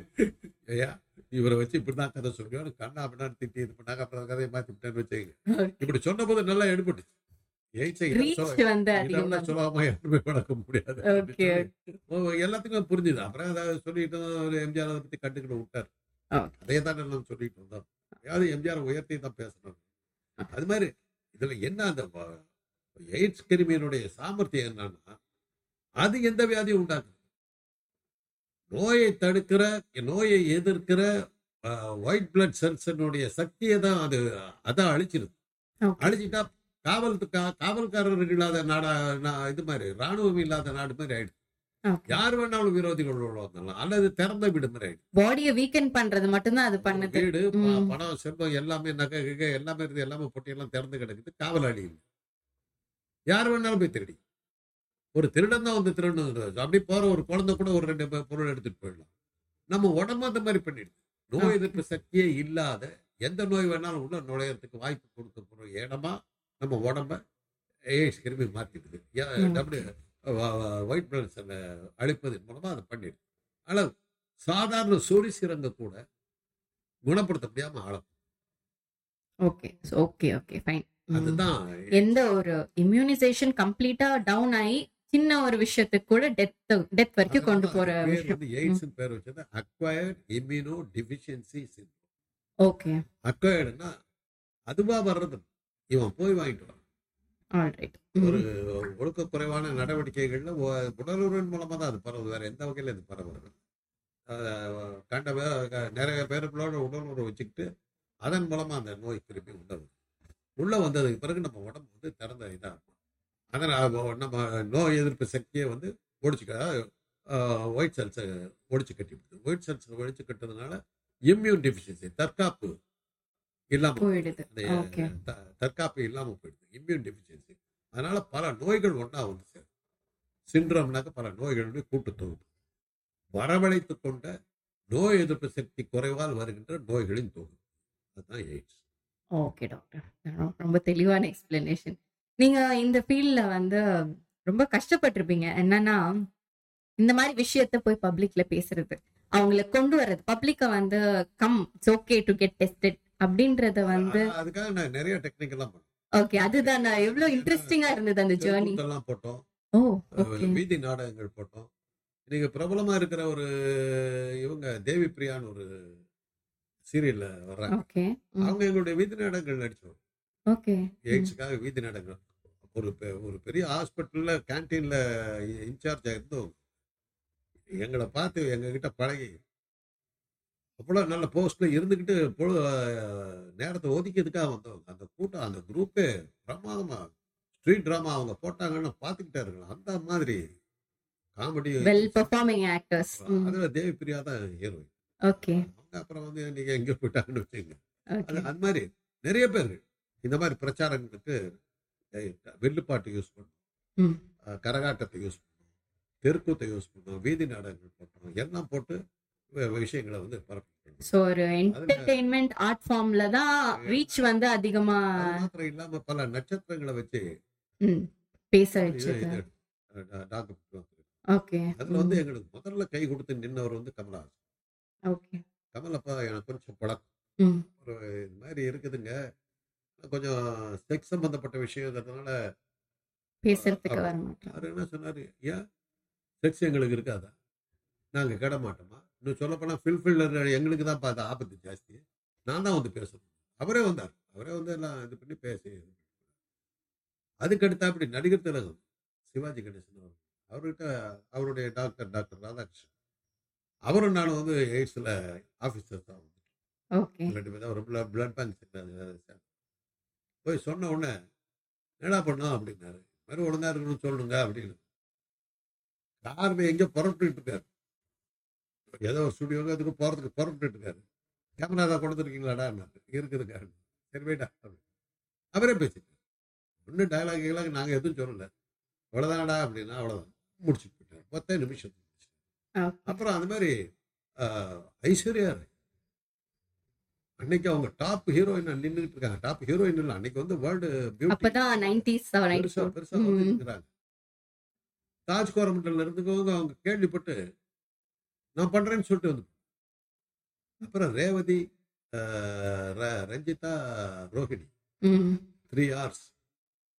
ஐயா இவரை வச்சு இப்படிதான் கதை சொல்லியோ கண்ணா அப்படின்னு திட்டி இது பண்ணாங்க. அப்புறம் கதையை மாத்தி விட்டேன்னு வச்சுங்க இப்படி சொன்ன போது நல்லா எடுபட்டு எய்ட்ஸை இதை ரீச் சொல்ல- வந்து இதை அதிகமா விட சொல்லாம யாருமே வளர்க்க முடியாது. Okay, ஓ, எல்லாத்துக்கும் புரிஞ்சுது. அப்புறம் அதாவது சொல்லிட்டு ஒரு எம்ஜிஆர் அதை பத்தி கண்டுக்கிட்டு விட்டார். Okay. அதே தான் சொல்லிட்டு இருந்தோம். அதாவது எம்ஜிஆர் உயர்த்தி தான் பேசணும் அது மாதிரி இதுல என்ன அந்த எய்ட்ஸ் கிருமியினுடைய சாமர்த்தியம் என்னன்னா அது எந்த வியாதியும் உண்டாக்குது. நோயை தடுக்கிற நோயை எதிர்க்கிற ஒயிட் பிளட் செல்ஸனுடைய சக்தியை தான் அது அதான் அழிச்சிருது. அழிச்சிட்டா காவல் காவல்காரர்கள் இல்லாத நாடா இது மாதிரி ராணுவம் இல்லாத நாடு மாதிரி ஓகே. யார் வேணாலும் விரோதிகள் உள்ள வந்தாலும் அல்லது திறந்த வீடு மாதிரி ஆயிடுச்சு பாடியை வீக்கெண்ட் பண்றது மட்டும்தான் அது பண்ணுது. வீடு. பணம் செல்வம் எல்லாமே நகை எல்லாமே இருந்து எல்லாமே பொட்டியெல்லாம் திறந்து கிடக்குது. காவலாளி இல்லை. யார் வேணாலும் போய் திருடி. ஒரு திருடன் தான் வந்து திருடணும் அப்படி போற ஒரு குழந்தை கூட ஒரு ரெண்டு பொருள் எடுத்துட்டு போயிடலாம். நம்ம உடம்பு அந்த மாதிரி பண்ணிடுது நோய் எதிர்ப்பு சக்தியே இல்லாத எந்த நோய் வேணாலும் உள்ள நுழையறதுக்கு வாய்ப்பு கொடுக்க போற இடமா நம்ம உடம்ப எய்ட்ஸ் கிருமி மாத்திடுது. டபிள்யூ ஒயிட் பிளட் செல்லை அழிப்பதன் மூலமா அதை பண்ணிடுது ஆனால் சாதாரண சொறி சிறங்க கூட குணப்படுத்த முடியாம ஆழம் ஓகே. Okay okay. ஃபைன். அதுதான். எந்த ஒரு இம்யூனைசேஷன் கம்ப்ளீட்டா டவுன் ஆகி சின்ன ஒரு விஷயத்துக்கு கூட டெத் டெத் வரைக்கும் கொண்டு போற விஷயம். எய்ட்ஸ் பேர் வச்சது அக்வயர்ட் இம்யூனோ டிஃபிஷியன்சி ஓகே. அக்வயர்டுனா அதுவா வர்றது இவன் போய் வாங்கிட்டு வரான். ஒரு ஒழுக்க குறைவான நடவடிக்கைகள்ல உடலுறவின் மூலமா தான் அது பரவுது. வேற எந்த வகையில இது பரவுறது? அஹ் கண்ட நிறைய பேருக்குள்ளோட உடலுறவு வச்சுக்கிட்டு அதன் மூலமா அந்த நோய் திருப்பி உள்ள உள்ள வந்ததுக்கு பிறகு நம்ம உடம்பு வந்து திறந்த இதா இருக்கும். அதனால நம்ம நோய் எதிர்ப்பு சக்தியை வந்து ஒடிச்சுக்க ஒயிட் செல்ஸை ஒடிச்சு கட்டிவிடுது ஒயிட் செல்ஸ் ஒடிச்சு கட்டுறதுனால இம்யூன் டெஃபிஷியன்சி தற்காப்பு இல்லாம போயிடுது. அந்த ஓகே. த- தற்காப்பு இல்லாம போயிடுது. இம்யூன் டெஃபிஷியன்சி அதனால பல நோய்கள் ஒண்ணா வந்து சேரும். சிண்ட்ரம்னாக்க பல நோய்களுடைய கூட்டு தொகுப்பு வரவழைத்து கொண்ட நோய் எதிர்ப்பு சக்தி குறைவால் வருகின்ற நோய்களின் தொகுப்பு. அதுதான் எய்ட்ஸ். Okay doctor. ரொம்ப தெளிவான எக்ஸ்பிளனேஷன் நீங்க இந்த ஃபீல்ட்ல வந்து ரொம்ப கஷ்டப்பட்டிருப்பீங்க. என்னன்னா இந்த மாதிரி விஷயத்த போய் பப்ளிக்ல பேசுறது. அவங்கள கொண்டு வர்றது. பப்ளிக்க வந்து come it's okay to get tested அப்படின்றத வந்து அதுக்காக நான் நிறைய டெக்னிக் எல்லாம் பண்ணேன். ஓகே அதுதான் நான் எவ்வளவு இன்ட்ரெஸ்டிங்கா இருந்தது அந்த ஜேர்னி எல்லாம் போட்டோம். ஓ வீதி நாடகங்கள் போட்டோம். இன்னைக்கு பிரபலமா இருக்கிற ஒரு இவங்க தேவி பிரியான்னு ஒரு சீரியல்ல வர்றாங்க. ஓகே அவங்க எங்களுடைய வீதி நாடகங்கள் நடிச்சோம் ஓகே எய்ட்ஸுக்காக வீதி நாடகம் ஒரு ஒரு பெரிய ஹாஸ்பிட்டல்ல கேன்டீன்ல இன்சார்ஜ் இருந்தவங்க எங்களை பார்த்து எங்க கிட்ட பழகி அவ்வளவு நல்ல போஸ்ட்ல இருந்துகிட்டு பொழு- நேரத்தை ஒதுக்கியதுக்காக வந்தவங்க அந்த கூட்டம் அந்த குரூப்பே பிரமாதமா ஸ்ட்ரீட் டிராமா அவங்க போட்டாங்கன்னு பார்த்துக்கிட்டே இருக்கலாம் அந்த மாதிரி காமெடி வெல் பெர்ஃபார்மிங் ஆக்டர்ஸ் அதுல தேவி பிரியா தான் ஹீரோயின் ஓகே அவங்க அப்புறம் வந்து நீங்க எங்க போயிட்டாங்கன்னு வச்சுங்க அது அது மாதிரி நிறைய பேர் இந்த மாதிரி பிரச்சாரங்களுக்கு அஹ், வில்லுப்பாட்டு யூஸ் பண்ணோம். ம். அஹ், கரகாட்டத்தை யூஸ் பண்ணோம். தெருக்கூத்தை யூஸ் பண்ணோம். வீதி நாடகங்கள் போட்டோம் எல்லாம் போட்டு விஷயங்களை வந்து பரப்பி சோ ஒரு என்டர்டெயின்மெண்ட் ஆர்ட் ஃபார்ம்ல தான் ரீச் வந்து அதிகமா அது மாத்திரம் இல்லாம பல நட்சத்திரங்களை வச்சு பேச வந்து. ஓகே. அதுல வந்து எங்களுக்கு முதல்ல கை கொடுத்து நின்னவர் வந்து கமலஹாசன். ஓகே. கமலப்பா எனக்கு கொஞ்சம் பழக்கம். ஒரு இது மாதிரி இருக்குதுங்க. கொஞ்சம் செக்ஸ் சம்பந்தப்பட்ட விஷயங்கிறதுனால பேசுறதுக்கு வர மாட்டேன் அவர் என்ன சொன்னாரு ஏன்? செக்ஸ் எங்களுக்கு இருக்காதா? நாங்க கிட மாட்டோமா இன்னும் சொல்லப்போனா ஃபில்ஃபில்லர் எங்களுக்கு தான் பார்த்த ஆபத்து ஜாஸ்தி. நான் தான் வந்து பேசணும். அவரே வந்தார். அவரே வந்து எல்லாம் இது பண்ணி பேசி அதுக்கு அடுத்து அப்படி நடிகர் திலகம் சிவாஜி கணேசன் அவர் அவர்கிட்ட அவருடைய டாக்டர் டாக்டர் ராதாகிருஷ்ணன். அவரும் நானும் வந்து எய்ட்ஸில் ஆஃபீஸர் தான் ரெண்டு பேரும் பிளட் பிளட் பேங்க் போய் சொன்ன உடனே என்னடா பண்ணோம் அப்படின்னாரு. "இது மாதிரி ஒழுங்கா இருக்கணும்னு சொல்லுங்க அப்படின்னு. காரில் எங்க புறப்பட்டுட்டு இருக்காரு. ஏதோ ஸ்டுடியோங்க அதுக்கு போறதுக்கு புறப்பட்டுட்டு இருக்காரு. கேமரா தான் கொடுத்துருக்கீங்களாடா? இருக்குதுங்க சரி போயிட்டா. அவரே பேசிட்டு ஒன்றும் டயலாக் கீழாக் நாங்கள் எதுவும் சொல்லல. அவ்வளோதானடா அப்படின்னா அவ்வளோதான் முடிச்சுட்டு போயிட்டார். பத்தே நிமிஷம் அப்புறம் அந்த மாதிரி ஐஸ்வர்யா ராய். அன்னைக்கு அவங்க டாப் ஹீரோயின் நின்றுட்டு இருக்காங்க. டாப் ஹீரோயின் இல்லை அன்னைக்கு வந்து வேர்ல்டு பெருசா பெருசா இருக்கிறாங்க தாஜ் கோரமண்டல்ல இருந்துக்கவங்க அவங்க கேள்விப்பட்டு நான் பண்றேன்னு சொல்லிட்டு வந்து அப்புறம் ரேவதி ரஞ்சிதா ரோஹிணி த்ரீ ஹார்ஸ்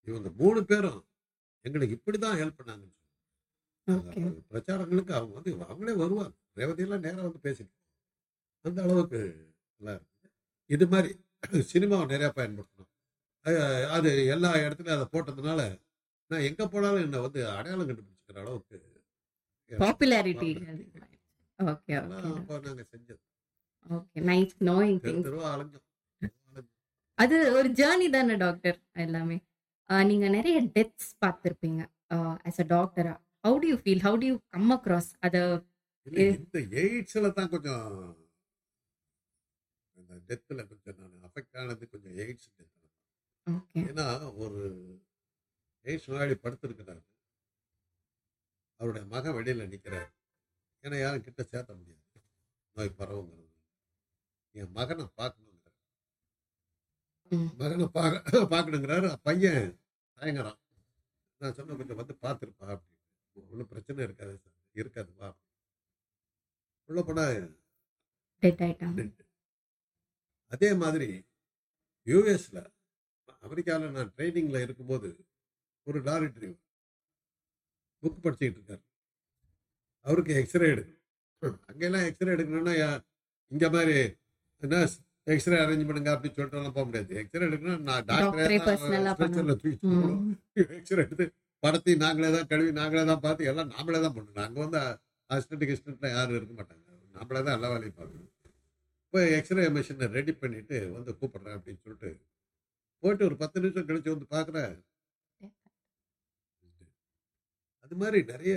இவங்க மூணு பேரும் எங்களுக்கு இப்படிதான் ஹெல்ப் பண்ணாங்க ஓகே பிரச்சாரங்களுக்கு அவங்க வந்து அவங்களே வருவாங்க. ரேவதி எல்லாம் நேரா வந்து பேசிட்டு அந்த அளவுக்கு நல்லா இருக்கு. இது மாதிரி சினிமாவை நிறைய பயன்படுத்தணும். அது எல்லா இடத்துலயும் அதை போட்டதுனால நான் எங்க போனாலும் என்னை வந்து அடையாளம் கண்டுபிடிச்சிக்கிற அளவுக்கு பாப்புலாரிட்டி ஓகே அப்போ நாங்க செஞ்சது. ஓகே நைஸ் நோயிங் அலைஞ்சோம் அது ஒரு ஜேர்னி தானே டாக்டர் எல்லாமே. நீங்க நிறைய டெத்ஸ் பார்த்திருப்பீங்க. ஆஸ் அ டாக்டரா how do you feel how do you come across அத இந்த எய்ட்ஸ்ல தான் கொஞ்சம் டெத்தில் கொஞ்சம் நான். அஃபெக்ட் ஆனது கொஞ்சம் எய்ட்ஸ் டெத் ஓகே. ஏன்னா ஒரு எய்ட்ஸ் நோயாளி படுத்திருக்கிறாரு. அவருடைய மகன் வெளியில நிக்கிறாரு. ஏன்னா யாரும் கிட்ட சேர்த்த முடியாது. நோய் பரவுங்கிறது. என் மகனை பார்க்கணுங்கிறார். மகனை பார்க்க பார்க்கணுங்கிறாரு. பையன் தயங்குறான். நான் சொன்ன கொஞ்சம் வந்து பார்த்துருப்பா அப்படின்னு. ஒன்றும் பிரச்சனை இருக்காது சார். இருக்காது வா உள்ள போனா டெட் ஆயிட்டாங்க அதே மாதிரி யூஎஸ்ல அமெரிக்காவில் நான் ட்ரைனிங்ல இருக்கும்போது ஒரு லாரி டிரைவர் புக் படிச்சுக்கிட்டு இருக்காரு. அவருக்கு எக்ஸ்ரே எடுக்கணும். அங்கெல்லாம் எக்ஸ்ரே எடுக்கணும்னா இங்க மாதிரி என்ன எக்ஸ்ரே அரேஞ்ச் பண்ணுங்க அப்படின்னு சொல்லிட்டு போக முடியாது. எக்ஸ்ரே எடுக்கணும் நான் டாக்டரே. எக்ஸ்ரே எடுத்து படத்தை நாங்களே தான் கழுவி நாங்களே தான் பார்த்து எல்லாம் நாமளே தான் பண்ணணும். அங்கே வந்து அசிஸ்டன்ட் கிஸ்டன்ட்ல யாரும் இருக்க மாட்டாங்க. நாமளே தான் எல்லா வேலையும் பார்க்கணும். இப்போ எக்ஸ்ரே மிஷினை ரெடி பண்ணிட்டு வந்து கூப்பிடுறேன் அப்படின்னு சொல்லிட்டு போயிட்டு ஒரு பத்து நிமிஷம் கழிச்சு வந்து பார்க்குறேன். அது மாதிரி நிறைய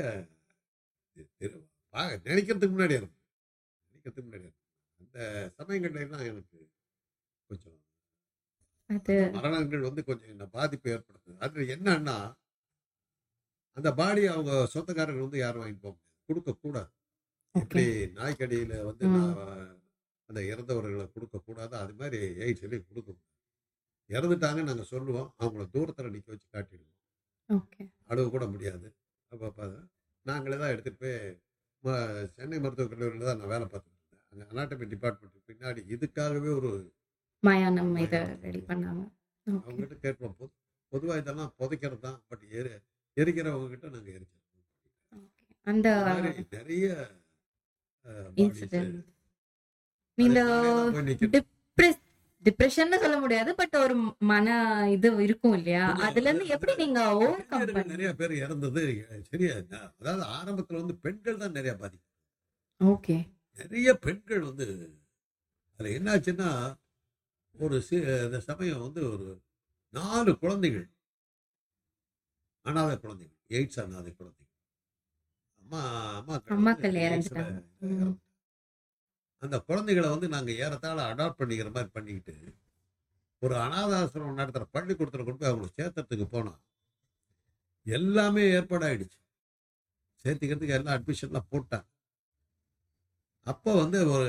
நினைக்கிறதுக்கு முன்னாடி இருக்கும் நினைக்கிறதுக்கு முன்னாடி இருக்கும் அந்த சமயங்கள்ல எல்லாம் எனக்கு கொஞ்சம் மரணங்கள் வந்து கொஞ்சம் என்ன பாதிப்பு ஏற்படுத்துது. அது என்னன்னா அந்த பாடி அவங்க சொந்தக்காரர்கள் வந்து யாரும் வாங்கிட்டு போக முடியாது. கொடுக்க கூடாது எப்படி நாய்க்கடியில வந்து. நான் அந்த இறந்தவர்களை கொடுக்க கூடாது அது மாதிரி எய்ட்ஸ்ல கொடுக்க கூடாது இறந்துட்டாங்க நாங்க சொல்லுவோம். அவங்கள தூரத்துல நிக்க வச்சு காட்டிடுவோம். அழுவ கூட முடியாது. அப்போ நாங்களே தான் எடுத்துகிட்டு போய் சென்னை மருத்துவக் கல்லூரியில் தான் நான் வேலை பார்த்துட்டு இருந்தேன். அங்கே அனாட்டமி டிபார்ட்மெண்ட் பின்னாடி இதுக்காகவே ஒரு மயானம் இத ரெடி பண்ணாங்க அவங்ககிட்ட கேட்போம். பொது பொதுவாக இதெல்லாம் புதைக்கிறது தான் பட் எரி எரிக்கிறவங்க கிட்ட நாங்கள் எரிச்சோம் அந்த நிறைய இந்த. டிப்ரெஸ் டிப்ரெஷன் சொல்ல முடியாது பட் ஒரு மன இது இருக்கும் இல்லையா? இல்ல, அதுல இருந்து எப்படி நீங்க ஓவர் கம் நிறைய பேர் இறந்தது சரியா? அதாவது ஆரம்பத்துல வந்து பெண்கள் தான் நிறைய பாதிக்கும் ஓகே. நிறைய பெண்கள் வந்து அதுல என்னாச்சுன்னா ஒரு இந்த சமயம் வந்து ஒரு நாலு குழந்தைகள். அனாதை குழந்தைகள் எய்ட்ஸ் அனாதை குழந்தைகள். அம்மா அம்மா அம்மாக்கள் இறந்துட்டாங்க. ம். அந்த குழந்தைகளை வந்து நாங்கள் ஏறத்தாழ அடாப்ட் பண்ணிக்கிற மாதிரி பண்ணிக்கிட்டு ஒரு அனாதாசிரமம் நடத்துற பள்ளிக்கூடத்துல கொண்டு போய் அவங்களை சேர்த்துறதுக்கு போனோம் எல்லாமே ஏற்பாடாயிடுச்சு. சேர்த்துக்கிறதுக்கு எல்லாம் அட்மிஷன்லாம் போட்டாங்க. அப்போ வந்து ஒரு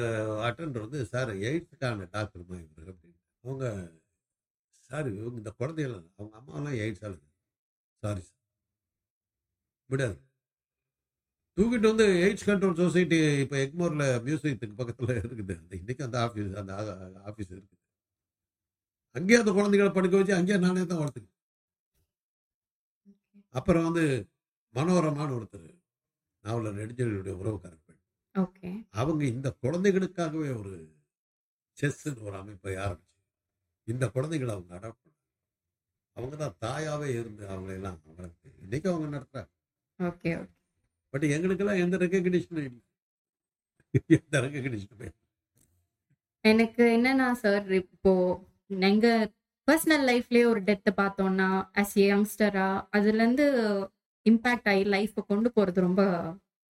அட்டண்டர் வந்து சார் எய்ட்ஸுக்கான டாக்டர் இவர் அப்படின்னு. அவங்க சார் இவங்க இந்த குழந்தைகள் அவங்க அம்மாவெல்லாம் எய்ட்ஸ் ஆளுங்க சாரி சார் விடாது தூக்கிட்டு வந்து எய்ட்ஸ் கண்ட்ரோல் சொசைட்டி இப்போ எக்மோரில் மியூசியத்துக்கு பக்கத்தில் இருக்குது. அந்த இன்னைக்கு அந்த ஆஃபீஸ் அந்த ஆஃபீஸ் இருக்குது. அங்கேயே அந்த குழந்தைகளை படுக்க வச்சு அங்கேயே நானே தான் வளர்த்துக்கு அப்புறம் வந்து மனோரமான்னு ஒருத்தர் நாவலர் நெடுஞ்செழியுடைய உறவுக்காரர் பெண் ஓகே. அவங்க இந்த குழந்தைகளுக்காகவே ஒரு செஸ்ன்னு ஒரு அமைப்பை ஆரம்பிச்சு இந்த குழந்தைகளை அவங்க அடாப்ட் அவங்க தான் தாயாவே இருந்து அவங்களை எல்லாம் வளர்த்து இன்னைக்கு அவங்க நடத்துறாங்க. ஓகே. பட் எங்களுக்கெல்லாம் எந்த ரெக்கக்னிஷனும் இல்லை. எந்த ரெக்கக்னிஷனுமே எனக்கு என்னன்னா சார் இப்போ எங்க பர்சனல் லைஃப்லயே ஒரு டெத்தை பார்த்தோம்னா அஸ் யங்ஸ்டரா அதுல இருந்து இம்பாக்ட் ஆகி லைஃப் கொண்டு போறது ரொம்ப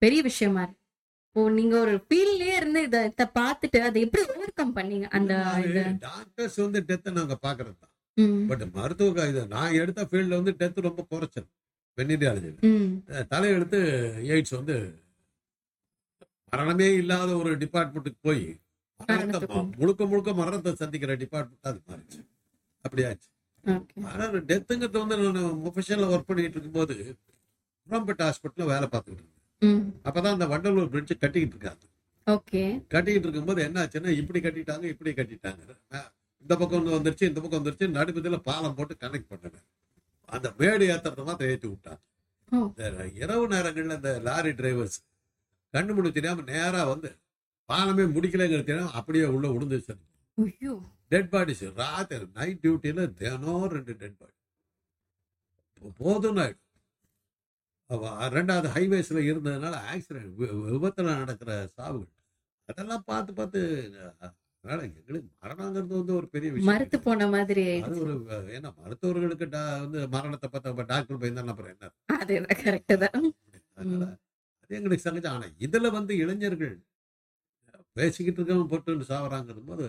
பெரிய விஷயமா இருக்கு. இப்போ நீங்க ஒரு ஃபீல்ட்லயே இருந்து இத பார்த்துட்டு அதை எப்படி ஓவர் கம் பண்ணீங்க? அந்த டாக்டர்ஸ் வந்து டெத்தை நாங்க பாக்குறது தான் பட் மருத்துவ இது நான் எடுத்த ஃபீல்ட்ல வந்து டெத் ரொம்ப குறைச்சது. வெந்நீரியாலஜியில் ம், தலையெழுத்து எய்ட்ஸ் வந்து மரணமே இல்லாத ஒரு டிபார்ட்மெண்ட்டுக்கு போய் மரணத்தை. முழுக்க முழுக்க மரணத்தை சந்திக்கிற டிபார்ட்மெண்ட் அது மாறிச்சு அப்படியாச்சு ஆனால் டெத்துங்கிறது வந்து நான் ப்ரொஃபஷனில் ஒர்க் பண்ணிட்டு இருக்கும்போது குரம்பேட் ஹாஸ்பிட்டலில் வேலை பார்த்துக்கிட்டு இருந்தேன். அப்பதான் அந்த வண்டலூர் பிரிட்ஜ் கட்டிக்கிட்டு இருக்காங்க. கட்டிக்கிட்டு இருக்கும்போது என்ன ஆச்சுன்னா இப்படி கட்டிட்டாங்க இப்படி கட்டிட்டாங்க. இந்த பக்கம் வந்துருச்சு இந்த பக்கம் வந்துருச்சு நடுப்பதில் பாலம் போட்டு கனெக்ட் பண்ணேன் அந்த மேடு மாத்திரம் ஏற்றி விட்டாங்க. இரவு நேரங்கள்ல இந்த லாரி டிரைவர்ஸ் கண்ணு முடி தெரியாம நேரா வந்து பாலமே முடிக்கலைங்கிறது தெரியாம அப்படியே உள்ள விழுந்துச்சு டெட் பாடிஸ் ராத்திரி நைட் டியூட்டியில தினம் ரெண்டு டெட் பாடி போதும் ஆயிடும் ரெண்டாவது ஹைவேஸ்ல இருந்ததுனால ஆக்சிடென்ட் விபத்துல நடக்கிற சாவுகள். அதெல்லாம் பார்த்து பார்த்து அதனால எங்களுக்கு மரணங்கிறது வந்து ஒரு பெரிய விஷயம். மறுத்து. போன மாதிரி அது ஒரு ஏன்னா மருத்துவர்களுக்கு டா- வந்து மரணத்தை பார்த்தா டாக்டர் பயந்தாலும் அப்புறம் என்ன? அதேதான் கரெக்ட் தான். அது எங்களுக்கு சகஜம். ஆனா இதுல வந்து இளைஞர்கள் பேசிக்கிட்டு இருக்கவங்க போட்டு சாவறாங்கிறது போது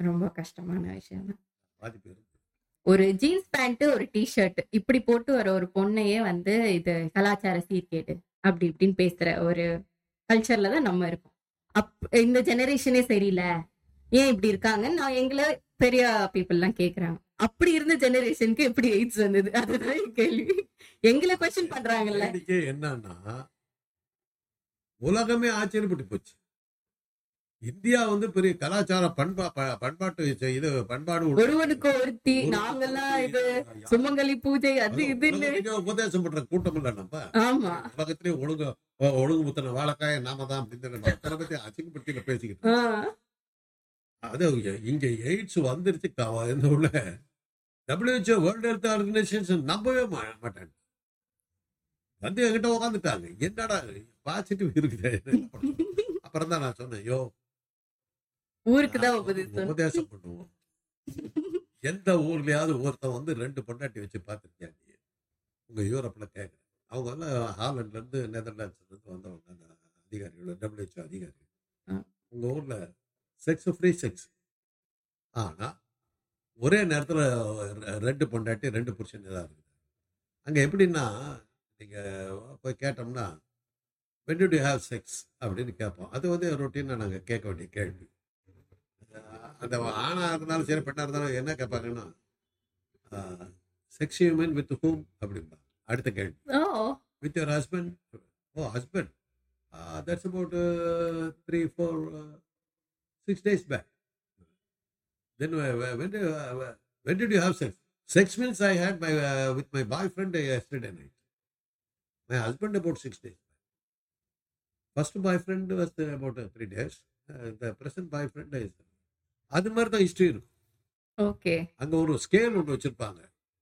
ரொம்ப கஷ்டமான விஷயம் தான். பாதிப்பு ஒரு ஜீன்ஸ் பேண்ட் ஒரு டிஷர்ட் இப்படி போட்டு வர ஒரு பொண்ணையே வந்து இது கலாச்சார சீர்கேடு அப்படி இப்படின்னு பேசுற ஒரு கல்ச்சர்ல தான் நம்ம இருக்கோம். அப் இந்த ஜெனரேஷனே சரியில்லை. ஏன் இப்படி இருக்காங்க நான் எங்களை பெரிய பீப்புள் எல்லாம் அப்படி இருந்த ஜெனரேஷனுக்கு எப்படி எய்ட்ஸ் வந்தது? அதுதான் கேள்வி. எங்களை கொஸ்டின் பண்றாங்கல்ல. என்னன்னா உலகமே ஆச்சரியப்பட்டு போச்சு. இந்தியா வந்து பெரிய கலாச்சார பண்பா பண்பாட்டு இது- பண்பாடு ஒருவனுக்கு ஒருத்தி நாங்கெல்லாம் இது சுமங்கலி பூஜை அது இதுன்னு உபதேசம் பண்ற கூட்டம் இல்ல நம்ம. ஆமா. உலகத்திலேயே ஒழுங்கு ஒழுங்கு முத்தின வாழைக்காய நாம தான் அப்படின்னு பத்தி அசிங்கப்படுத்தி பேசிக்கிட்டு அது இங்க- எய்ட்ஸ் வந்துருச்சு இந்த உள்ள WHO வேர்ல்டு ஹெல்த் ஆர்கனைசேஷன் நம்பவே மாட்டாங்க. வந்து என்கிட்ட உட்காந்துட்டாங்க என்னடா பாசிட்டிவ் இருக்குது? அப்புறம் தான் நான் சொன்னேன் யோ ஊருக்கு தான் உபதேசம் உபதேசம் பண்ணுவோம். எந்த ஊர்லயாவது ஒருத்தன் வந்து ரெண்டு பொண்டாட்டி வச்சு பார்த்துருக்கியா நீ? உங்க யூரோப்ல கேட்குறேன் அவங்க வந்து ஹாலண்ட்ல இருந்து நெதர்லாண்ட்ஸ்ல இருந்து வந்தவங்க அந்த அதிகாரிகள் டபிள்யூஹெச்ஓ அதிகாரி. உங்க ஊர்ல செக்ஸ் ஃப்ரீ செக்ஸ் ஆனா ஒரே நேரத்துல ரெண்டு பொண்டாட்டி ரெண்டு புருஷன் தான் இருக்குது. அங்க எப்படின்னா நீங்க போய் கேட்டோம்னா did you have செக்ஸ் அப்படின்னு கேட்போம். அது வந்து ரொட்டீனாக நாங்கள் கேட்க வேண்டிய கேள்வி. அந்த ஆணா இருந்தாலும் சரி பெண்ணா இருந்தாலும் என்ன கேட்பாங்கன்னா செக்ஸ் ஹியூமன் வித் ஹூம் அப்படிம்பா அடுத்த கேள்வி with your husband oh husband that's about three four six days back then uh, when did you have sex sex means i had my uh, with my boyfriend yesterday night my husband about six days first boyfriend was uh, about uh, three days uh, the present boyfriend is அது மாதிரி தான் ஹிஸ்டரி இருக்கும். ஓகே அங்க ஒரு ஸ்கேல் ஒன்று வச்சிருப்பாங்க.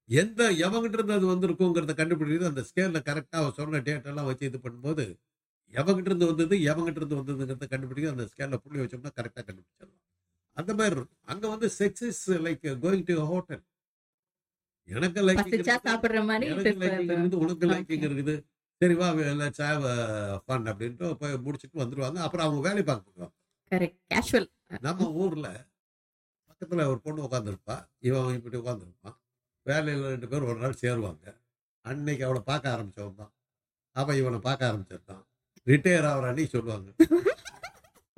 எந்த எவங்கிட்ட இருந்து அது வந்திருக்குங்கிறத கண்டுபிடிக்கிறது அந்த ஸ்கேல்ல கரெக்டா சொன்ன டேட் எல்லாம் வச்சு இது பண்ணும்போது எவங்கிட்ட இருந்து வந்தது எவங்கிட்ட இருந்து வந்ததுங்கிறத கண்டுபிடிக்க அந்த ஸ்கேல்ல புள்ளி வச்சோம்னா கரெக்டா கண்டுபிடிச்சிடலாம். அந்த மாதிரி இருக்கும். அங்க வந்து sex is like going to hotel எனக்கு லைக்கிங் இருக்குது. உனக்கு. லைக்கிங் இருக்குது. சரி வா ஹேவ் ஃபன் அப்படின்ட்டு போய் முடிச்சுட்டு வந்துருவாங்க. அப்புறம் அவங்க வேலை பார்க்க போடுவாங்க நம்ம ஊர்ல பக்கத்துல ஒரு பொண்ணு உட்காந்துருப்பா இவன் இப்படி உட்காந்துருப்பான் வேலையில் ரெண்டு பேர் ஒரு நாள் சேருவாங்க. அன்னைக்கு அவளை பார்க்க ஆரம்பிச்சவன் தான். அவன் இவனை பார்க்க ஆரம்பிச்சிருந்தான் ரிட்டையர் ஆகிற அன்னைக்கு சொல்லுவாங்க.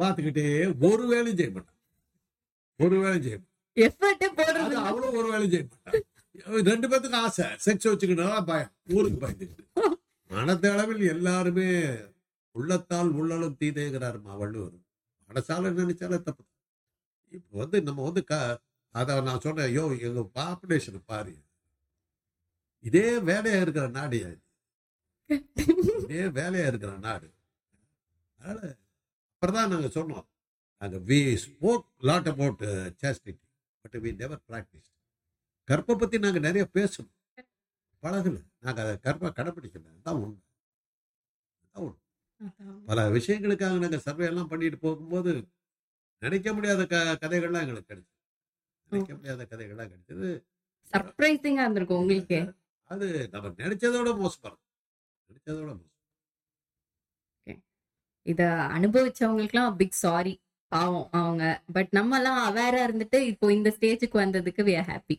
பார்த்துக்கிட்டே ஒரு வேலையும் செய்ய மாட்டான். ஒரு வேலையும் செய்ய மாட்டான். அவளும் ஒரு வேலையும் செய்ய மாட்டான். ரெண்டு பேத்துக்கு ஆசை. செக்ஸ் வச்சுக்கிட்டா பயம். ஊருக்கு பயந்துக்கிட்டு. மனதளவில் எல்லாருமே உள்ளத்தால் உள்ளலும் தீதேங்கிறாருமா வள்ளுவர். மனசால நினைச்சாலே தப்பு இப்போ வந்து நம்ம வந்து க அதை நான் சொன்னேன் ஐயோ எங்க பாப்புலேஷன் பாரு. இதே வேலையா இருக்கிற நாடு இது. வேலையா இருக்கிற நாடு. அதனால அப்புறம் நாங்க சொன்னோம். நாங்க we spoke lot about chastity but we never practise கற்பை பத்தி நாங்க நிறைய பேசணும். பழகல. நாங்க அதை கற்பை கடைப்பிடிக்கல தான் உண்மை. அதான் உண்மை. பல விஷயங்களுக்காக நாங்க சர்வே எல்லாம் பண்ணிட்டு போகும்போது நினைக்க முடியாத க கதைகள்லாம் எங்களுக்கு கிடைச்சது. நினைக்க முடியாத கதைகள்லாம் கிடைச்சது. சர்ப்ரைசிங்கா இருந்திருக்கும் உங்களுக்கு. அது நம்ம நினைச்சதோட மோசமா நினைச்சதோட மோசம் இத அனுபவிச்சவங்களுக்குலாம் பிக் சாரி பாவம் அவங்க. பட் நம்ம எல்லாம் அவேரா இருந்துட்டு இப்போ இந்த ஸ்டேஜுக்கு வந்ததுக்கு வி ஆர் ஹாப்பி